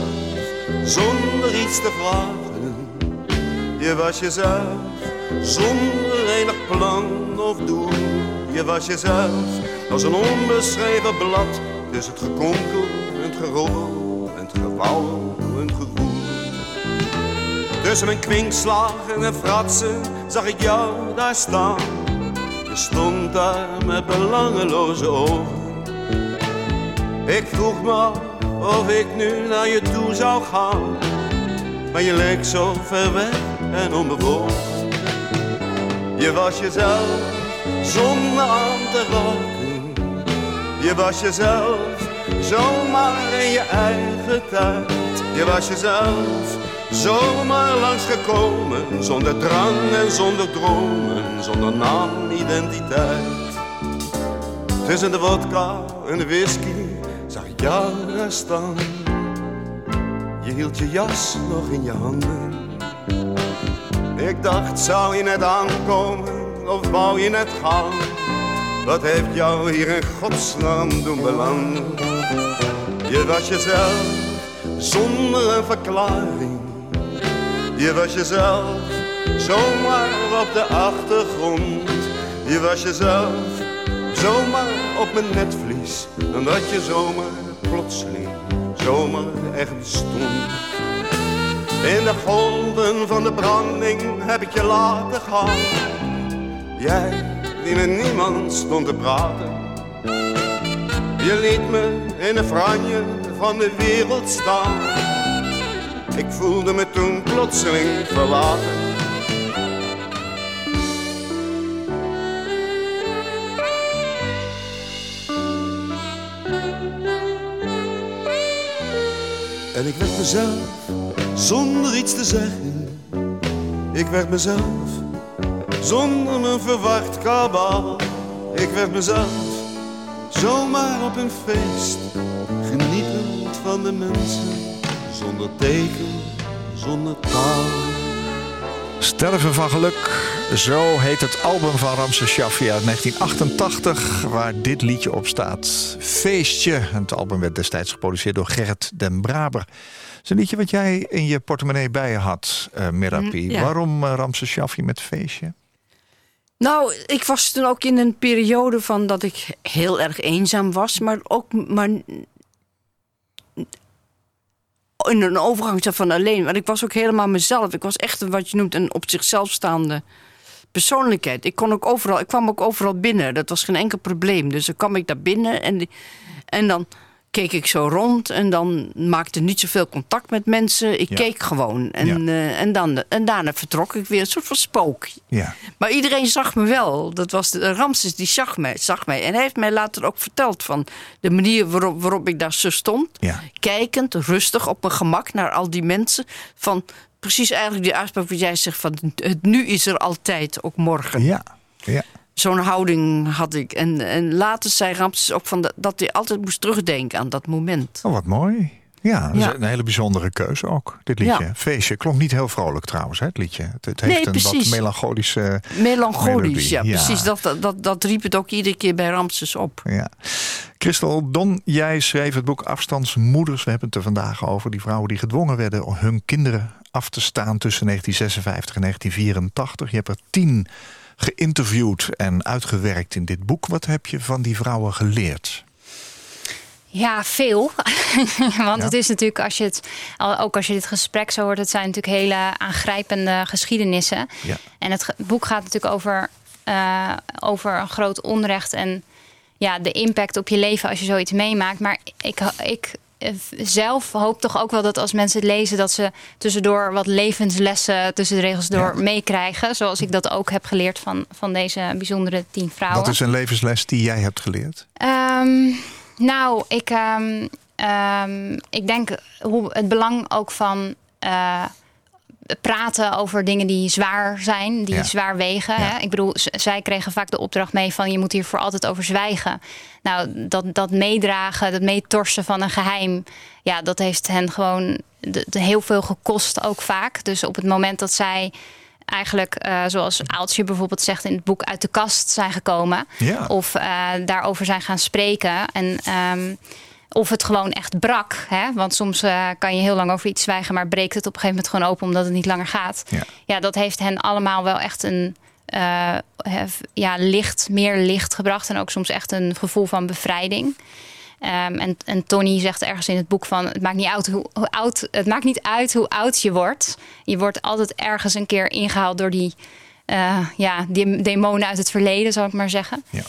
zonder iets te vragen. Je was jezelf zonder enig plan of doel. Je was jezelf als een onbeschreven blad. Dus het gekonkel het gerommel het gewauwel het gevoel. Tussen mijn kwinkslagen en fratsen zag ik jou daar staan. Je stond daar met belangeloze ogen. Ik vroeg me of ik nu naar je toe zou gaan. Maar je leek zo ver weg en onbewogen. Je was jezelf zonder aan te raken. Je was jezelf zomaar in je eigen tijd. Je was jezelf zomaar langsgekomen. Zonder drang en zonder dromen, zonder naam, identiteit. Tussen de vodka en de whisky zag daar staan. Je hield je jas nog in je handen. Ik dacht, zou je net aankomen of wou je net gaan? Wat heeft jou hier in godsnaam doen belanden? Je was jezelf zonder een verklaring. Je was jezelf zomaar op de achtergrond. Je was jezelf zomaar op mijn netvlies. En dat je zomaar plotseling zomaar echt bestond. In de golven van de branding heb ik je laten gaan. Jij die met niemand stond te praten. Je liet me in de franje van de wereld staan. Ik voelde me toen plotseling verlaten. En ik werd mezelf zonder iets te zeggen. Ik werd mezelf zonder een verwacht kabaal. Ik werd mezelf zomaar op een feest, genietend van de mensen, zonder teken, zonder taal. Sterven van geluk, zo heet het album van Ramses Shaffi uit 1988, waar dit liedje op staat. Feestje. Het album werd destijds geproduceerd door Gerrit den Braber. Is een liedje wat jij in je portemonnee bij je had, uh, Merapi. Mm, ja. Waarom uh, Ramses Shaffi met Feestje? Nou, ik was toen ook in een periode van dat ik heel erg eenzaam was, maar ook maar in een overgang van alleen. Want ik was ook helemaal mezelf. Ik was echt een, wat je noemt een op zichzelf staande persoonlijkheid. Ik kon ook overal, ik kwam ook overal binnen. Dat was geen enkel probleem. Dus dan kwam ik daar binnen en, en dan keek ik zo rond en dan maakte niet zoveel contact met mensen. Ik Ja. keek gewoon. En, Ja. eh, en, dan, en daarna vertrok ik weer. Een soort van spook. Ja. Maar iedereen zag me wel. Dat was de Ramses, die zag mij, zag mij. En hij heeft mij later ook verteld van de manier waarop, waarop ik daar zo stond. Ja. Kijkend, rustig, op mijn gemak naar al die mensen. Van precies eigenlijk die uitspraak wat jij zegt van het nu is er altijd, ook morgen. Ja. ja. Zo'n houding had ik. En, en later zei Ramses ook van dat, dat hij altijd moest terugdenken aan dat moment. Oh, wat mooi. Ja, dat is een hele bijzondere keuze ook, dit liedje. Ja. Feestje klonk niet heel vrolijk trouwens, hè, het liedje. Het, het Nee, heeft een wat melancholische... Melancholisch, ja, ja. precies. Dat, dat, dat, dat riep het ook iedere keer bij Ramses op. Ja. Christel Don, jij schreef het boek Afstandsmoeders. We hebben het er vandaag over. Die vrouwen die gedwongen werden om hun kinderen af te staan tussen 1956 en 1984. Je hebt er tien geïnterviewd en uitgewerkt in dit boek. Wat heb je van die vrouwen geleerd? Ja, veel. Want Ja. het is natuurlijk, als je het, ook als je dit gesprek zo hoort, het zijn natuurlijk hele aangrijpende geschiedenissen. Ja. En het boek gaat natuurlijk over, eh, over een groot onrecht en ja, de impact op je leven als je zoiets meemaakt. Maar ik, ik zelf hoop toch ook wel dat als mensen het lezen, dat ze tussendoor wat levenslessen tussen de regels door Ja. meekrijgen. Zoals ik dat ook heb geleerd van, van deze bijzondere tien vrouwen. Wat is een levensles die jij hebt geleerd? Ehm, nou, ik, ehm, ehm, ik denk hoe het belang ook van eh, praten over dingen die zwaar zijn, die Ja. zwaar wegen. Ja. Hè? Ik bedoel, zij kregen vaak de opdracht mee van je moet hier voor altijd over zwijgen. Nou, dat, dat meedragen, dat meetorsen van een geheim, ja, dat heeft hen gewoon de, de heel veel gekost ook vaak. Dus op het moment dat zij eigenlijk, eh, zoals Aaltje bijvoorbeeld zegt in het boek, uit de kast zijn gekomen. Ja. Of eh, daarover zijn gaan spreken. En ehm, of het gewoon echt brak. Hè? Want soms eh, kan je heel lang over iets zwijgen, maar breekt het op een gegeven moment gewoon open omdat het niet langer gaat. Ja. Ja, dat heeft hen allemaal wel echt een, eh, hef- ja, licht, meer licht gebracht. En ook soms echt een gevoel van bevrijding. Ehm, en, en Tony zegt ergens in het boek van... Het maakt, niet uit hoe, hoe oud, het maakt niet uit hoe oud je wordt. Je wordt altijd ergens een keer ingehaald door die, eh, ja, die demonen uit het verleden, zal ik maar zeggen. Ja.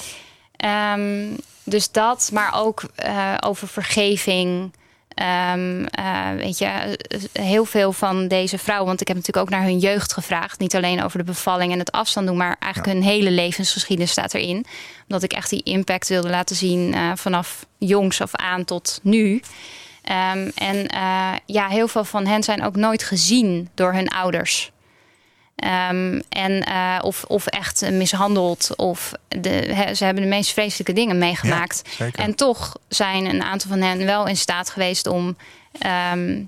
Ehm, dus dat, maar ook eh, over vergeving. Ehm, eh, weet je, eh, heel veel van deze vrouwen, want ik heb natuurlijk ook naar hun jeugd gevraagd. Niet alleen over de bevalling en het afstand doen, maar eigenlijk hun hele levensgeschiedenis staat erin. Omdat ik echt die impact wilde laten zien vanaf jongs af aan tot nu. Ehm, en ja, heel veel van hen zijn ook nooit gezien door hun ouders. Ehm, en, eh, of, of echt mishandeld. Of de, ze hebben de meest vreselijke dingen meegemaakt. Ja, en toch zijn een aantal van hen wel in staat geweest om ehm,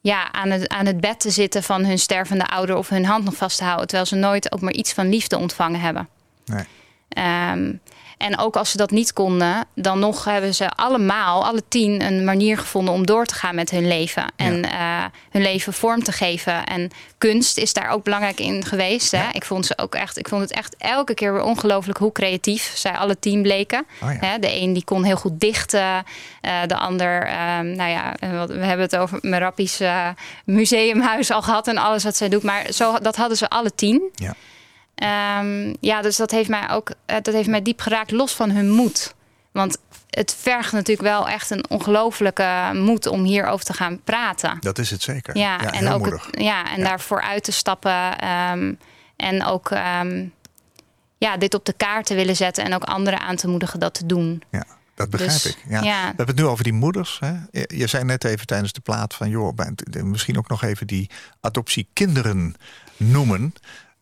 ja, aan, het, aan het bed te zitten van hun stervende ouder of hun hand nog vast te houden. Terwijl ze nooit ook maar iets van liefde ontvangen hebben. Nee. Ehm, en ook als ze dat niet konden, dan nog hebben ze allemaal, alle tien, een manier gevonden om door te gaan met hun leven. En eh, hun leven vorm te geven. En kunst is daar ook belangrijk in geweest. Hè? Ik vond ze ook echt, ik vond het echt elke keer weer ongelooflijk hoe creatief zij alle tien bleken. Oh ja. Hè, de een die kon heel goed dichten, eh, de ander, ehm, nou ja, eh, we hebben het over Merappi's eh, museumhuis al gehad en alles wat zij doet. Maar zo, dat hadden ze alle tien. Ja. Ehm, ja, dus dat heeft mij ook eh, dat heeft mij diep geraakt, los van hun moed. Want het vergt natuurlijk wel echt een ongelofelijke moed om hierover te gaan praten. Dat is het zeker. Ja, en ook het, ja, en Ja. daarvoor uit te stappen. ehm, en ook ehm, ja, dit op de kaart te willen zetten en ook anderen aan te moedigen dat te doen. Ja, dat begrijp Dus, ik. Ja. ja. We hebben het nu over die moeders. Hè? Je, je zei net even tijdens de plaat van... joh, misschien ook nog even die adoptiekinderen noemen.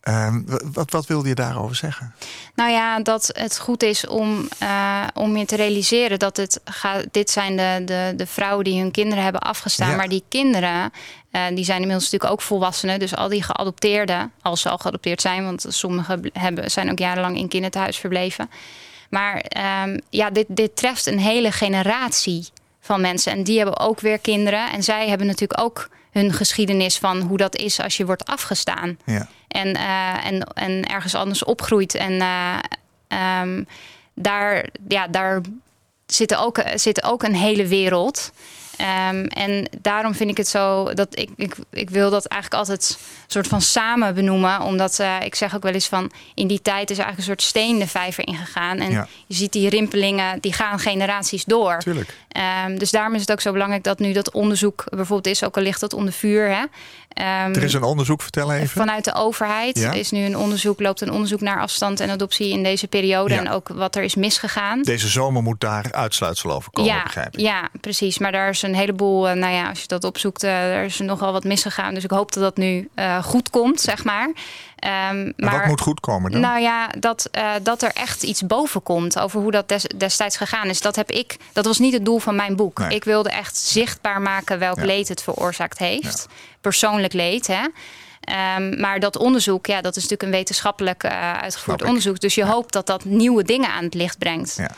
Ehm, wat, wat wilde je daarover zeggen? Nou ja, dat het goed is om, eh, om je te realiseren dat het gaat. Dit zijn de, de, de vrouwen die hun kinderen hebben afgestaan. Ja. Maar die kinderen, eh, die zijn inmiddels natuurlijk ook volwassenen. Dus al die geadopteerden, als ze al geadopteerd zijn, want sommigen hebben, zijn ook jarenlang in kinderthuis verbleven. Maar ehm, ja, dit, dit treft een hele generatie van mensen. En die hebben ook weer kinderen. En zij hebben natuurlijk ook hun geschiedenis van hoe dat is als je wordt afgestaan Ja. En, eh, en, en ergens anders opgroeit. En eh, ehm, daar, ja, daar zit ook, zit ook een hele wereld. Ehm, en daarom vind ik het zo dat ik, ik, ik wil dat eigenlijk altijd soort van samen benoemen. Omdat eh, ik zeg ook wel eens van in die tijd is eigenlijk een soort steen de vijver ingegaan. En Ja. je ziet die rimpelingen, die gaan generaties door. Tuurlijk. Ehm, dus daarom is het ook zo belangrijk dat nu dat onderzoek bijvoorbeeld is, ook al ligt dat onder vuur. Hè? Ehm, Er is een onderzoek, vertel even. Vanuit de overheid Ja. is nu een onderzoek, loopt een onderzoek naar afstand en adoptie in deze periode. Ja. En ook wat er is misgegaan. Deze zomer moet daar uitsluitsel over komen, begrijp ik. ja, precies. Maar daar is een heleboel, eh, nou ja, als je dat opzoekt, eh, er is nogal wat misgegaan. Dus ik hoop dat dat nu eh, goed komt, zeg maar. Ehm, maar wat moet goed komen dan? nou ja, dat, dat er echt iets boven komt over hoe dat des- destijds gegaan is. Dat heb ik. Dat was niet het doel van mijn boek. Nee. Ik wilde echt zichtbaar maken welk Ja. leed het veroorzaakt heeft. Persoonlijk leed, hè. Ehm, maar dat onderzoek, ja, dat is natuurlijk een wetenschappelijk uitgevoerd onderzoek. Dus je hoopt dat dat nieuwe dingen aan het licht brengt. Ja.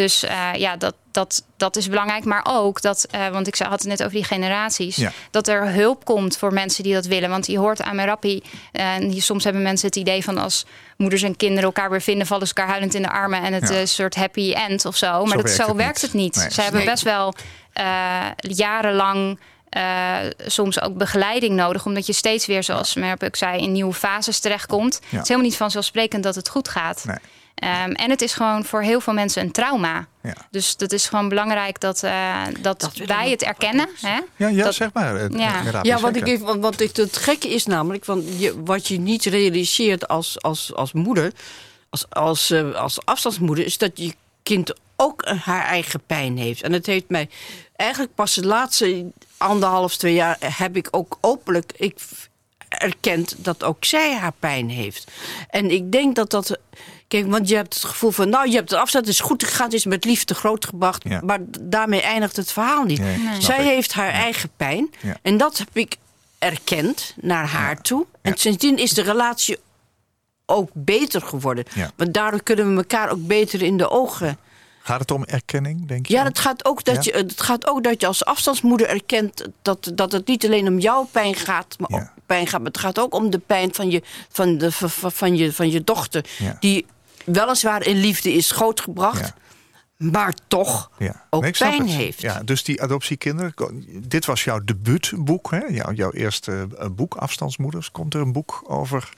Dus eh, ja, dat, dat, dat is belangrijk. Maar ook dat, eh, want ik had het net over die generaties, Ja. dat er hulp komt voor mensen die dat willen. Want je hoort aan Merapi, eh, en hier- soms hebben mensen het idee van als moeders en kinderen elkaar weer vinden, vallen ze elkaar huilend in de armen en het Ja. is een soort happy end of zo. Maar Zo dat, werkt zo het werkt niet. het niet. Nee. Ze hebben best wel eh, jarenlang. eh, soms ook begeleiding nodig, omdat je steeds weer, zoals Merp ook zei, in nieuwe fases terechtkomt. Het is helemaal niet vanzelfsprekend dat het goed gaat. Nee. Ehm, en het is gewoon voor heel veel mensen een trauma. Ja. Dus dat is gewoon belangrijk dat, eh, dat, wij het erkennen. Hè? Ja, ja Dat- zeg maar. Ja. Wat, ik even, wat ik, het gekke is namelijk, want je, wat je niet realiseert als, als, als moeder, als, als, eh, als afstandsmoeder, is dat je kind ook een- haar eigen pijn heeft. En het heeft mij eigenlijk pas de laatste anderhalf, twee jaar heb ik ook openlijk ik erkend dat ook zij haar pijn heeft. En ik denk dat dat. Kijk, want je hebt het gevoel van, nou, je hebt het afstand, het is goed gegaan, het is met liefde grootgebracht. Ja. Maar daarmee eindigt het verhaal niet. Nee, Zij heeft haar eigen pijn. Ja. En dat heb ik erkend naar haar toe. En sindsdien is de relatie ook beter geworden. Want daardoor kunnen we elkaar ook beter in de ogen Gaat het om erkenning, denk je? Ja, het gaat, ook dat je, het gaat ook dat je als afstandsmoeder erkent dat, dat het niet alleen om jouw pijn gaat, maar, ook, pijn gaat, maar het gaat ook om de pijn van je, van de, van, je, van je dochter. Die weliswaar in liefde is grootgebracht, Ja. maar toch Ja. ook Nee, pijn het. heeft. Ja, dus die adoptiekinderen. Dit was jouw debuutboek, hè? Jouw, jouw eerste eh, boek, Afstandsmoeders. Komt er een boek over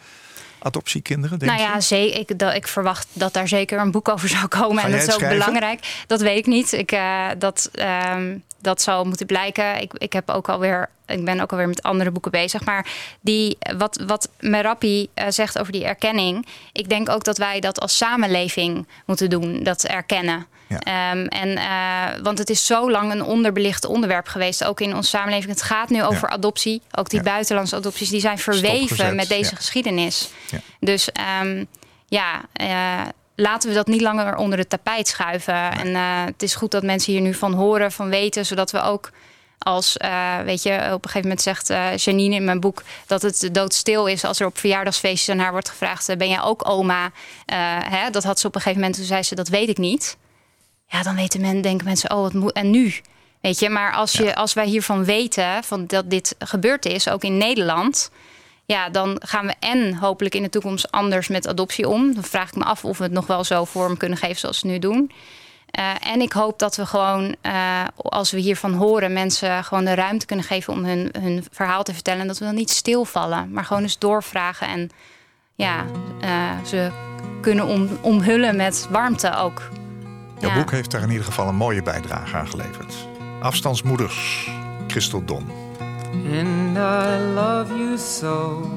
adoptiekinderen? Denk Nou ja, je? zee, ik, dat, ik verwacht dat daar zeker een boek over zou komen. Ga en dat is ook schrijven? belangrijk. Dat weet ik niet. Ik, eh, dat, ehm, dat zal moeten blijken. Ik, ik, heb ook alweer, ik ben ook alweer met andere boeken bezig. Maar die, wat, wat Merapi eh, zegt over die erkenning. Ik denk ook dat wij dat als samenleving moeten doen. Dat erkennen. Ja. Ehm, en, eh, want het is zo lang een onderbelicht onderwerp geweest, ook in onze samenleving. Het gaat nu over adoptie. Ook die Ja. buitenlandse adopties, die zijn verweven Stopgezet, met deze geschiedenis. Dus ehm, ja, eh, laten we dat niet langer onder het tapijt schuiven. En eh, het is goed dat mensen hier nu van horen, van weten, zodat we ook als, eh, weet je, op een gegeven moment zegt eh, Janine in mijn boek dat het doodstil is als er op verjaardagsfeestjes aan haar wordt gevraagd: ben jij ook oma? Hè, dat had ze op een gegeven moment, toen zei ze: dat weet ik niet. Ja, dan weten men, denken mensen: oh, wat moet en nu? Weet je, maar als, je, als wij hiervan weten van dat dit gebeurd is, ook in Nederland, ja, dan gaan we en hopelijk in de toekomst anders met adoptie om. Dan vraag ik me af of we het nog wel zo vorm kunnen geven zoals we nu doen. Eh, en ik hoop dat we gewoon, eh, als we hiervan horen, mensen gewoon de ruimte kunnen geven om hun, hun verhaal te vertellen. En dat we dan niet stilvallen, maar gewoon eens doorvragen. En ja, eh, ze kunnen om, omhullen met warmte ook. Jouw Ja. boek heeft daar in ieder geval een mooie bijdrage aan geleverd. Afstandsmoeders, Christel Don. And I love you so.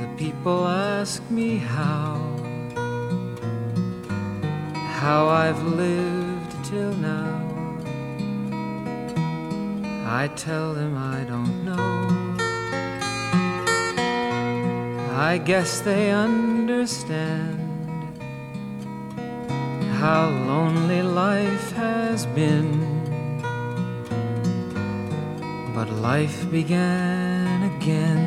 The people ask me how, how I've lived till now. I tell them I don't know. I guess they understand how lonely life has been. But life began again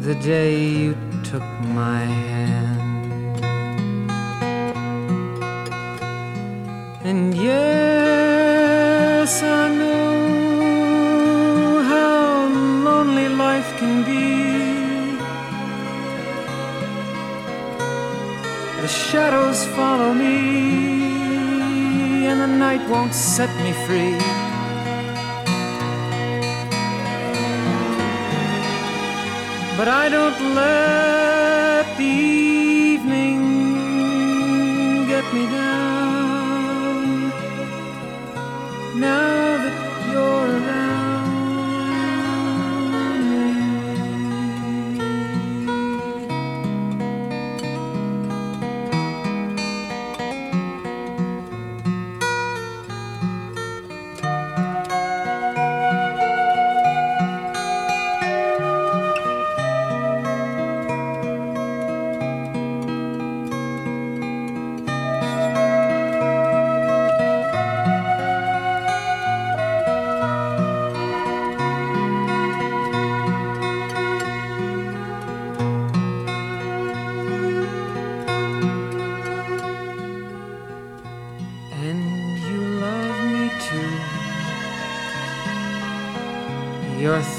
the day you took my hand. And yes, I know how lonely life can be. The shadows follow me, and the night won't set me free. But I don't let the evening get me down. Now that you're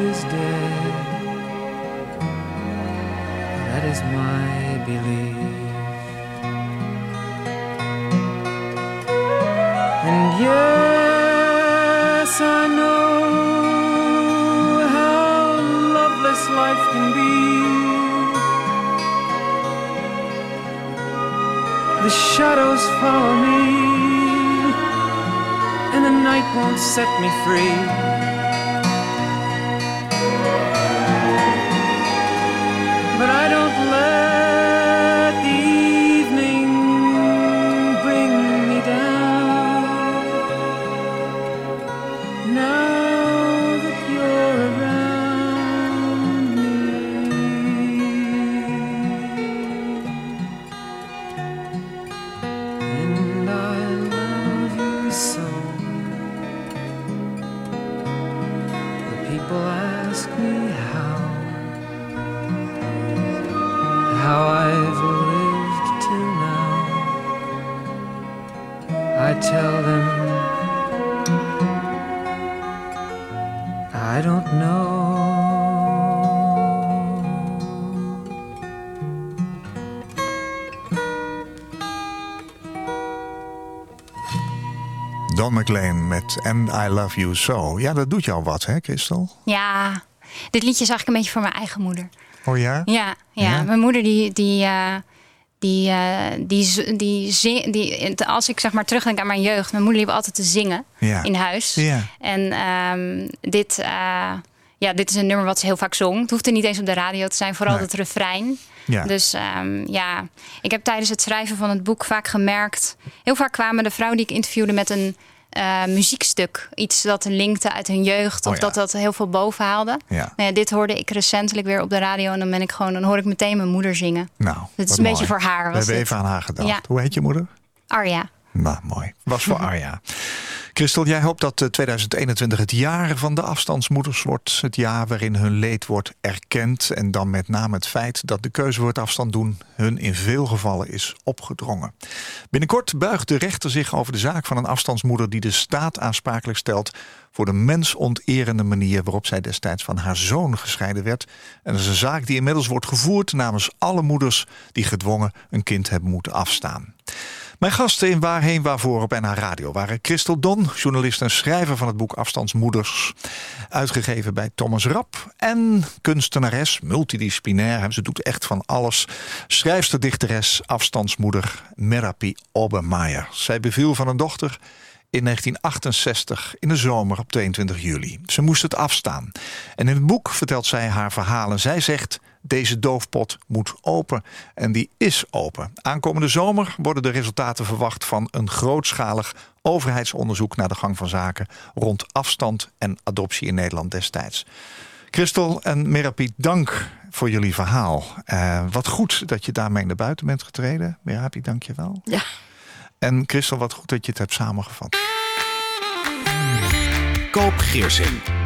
is dead. That is my belief. And yes, I know how loveless life can be. The shadows follow me, and the night won't set me free. Don McLean met And I Love You So. Ja, dat doet jou wat, hè, Christel? Ja, dit liedje is eigenlijk een beetje voor mijn eigen moeder. Oh ja? Ja, ja. Ja? mijn moeder die... die eh, die, eh, die, die, zing- die, als ik zeg maar terugdenk aan mijn jeugd, mijn moeder liep altijd te zingen Ja. in huis. Ja. En ehm, dit, eh, ja, dit is een nummer wat ze heel vaak zong. Het hoefde niet eens op de radio te zijn, vooral Nee. het refrein. Ja. Dus ehm, ja, ik heb tijdens het schrijven van het boek vaak gemerkt... heel vaak kwamen de vrouwen die ik interviewde met een eh, muziekstuk. Iets dat linkte uit hun jeugd Oh of ja. dat dat heel veel boven haalde. Ja. Nou ja, dit hoorde ik recentelijk weer op de radio en dan ben ik gewoon, dan hoor ik meteen mijn moeder zingen. Nou, Dit wat is een mooi. beetje voor haar. We Was hebben dit. even aan haar gedacht. Hoe heet je moeder? Arja. Nou, mooi. Was voor Arja. Christel, jij hoopt dat eh, 2021 het jaar van de afstandsmoeders wordt. Het jaar waarin hun leed wordt erkend. En dan met name het feit dat de keuze het afstand doen hun in veel gevallen is opgedrongen. Binnenkort buigt de rechter zich over de zaak van een afstandsmoeder die de staat aansprakelijk stelt voor de mensonterende manier waarop zij destijds van haar zoon gescheiden werd. En dat is een zaak die inmiddels wordt gevoerd namens alle moeders die gedwongen een kind hebben moeten afstaan. Mijn gasten in Waarheen Waarvoor op NH Radio waren Christel Don, journalist en schrijver van het boek Afstandsmoeders, uitgegeven bij Thomas Rap, en kunstenares, multidisciplinair, ze doet echt van alles, schrijfster, dichteres, afstandsmoeder Merapi Obermeier. Zij beviel van een dochter in 1968 in de zomer op 22 juli. Ze moest het afstaan. En in het boek vertelt zij haar verhalen. Zij zegt: deze doofpot moet open. En die is open. Aankomende zomer worden de resultaten verwacht van een grootschalig overheidsonderzoek naar de gang van zaken rond afstand en adoptie in Nederland destijds. Christel en Merapi, dank voor jullie verhaal. Eh, wat goed dat je daarmee naar buiten bent getreden. Merapi, dank je wel. Ja. En Christel, wat goed dat je het hebt samengevat. Koop Geersing.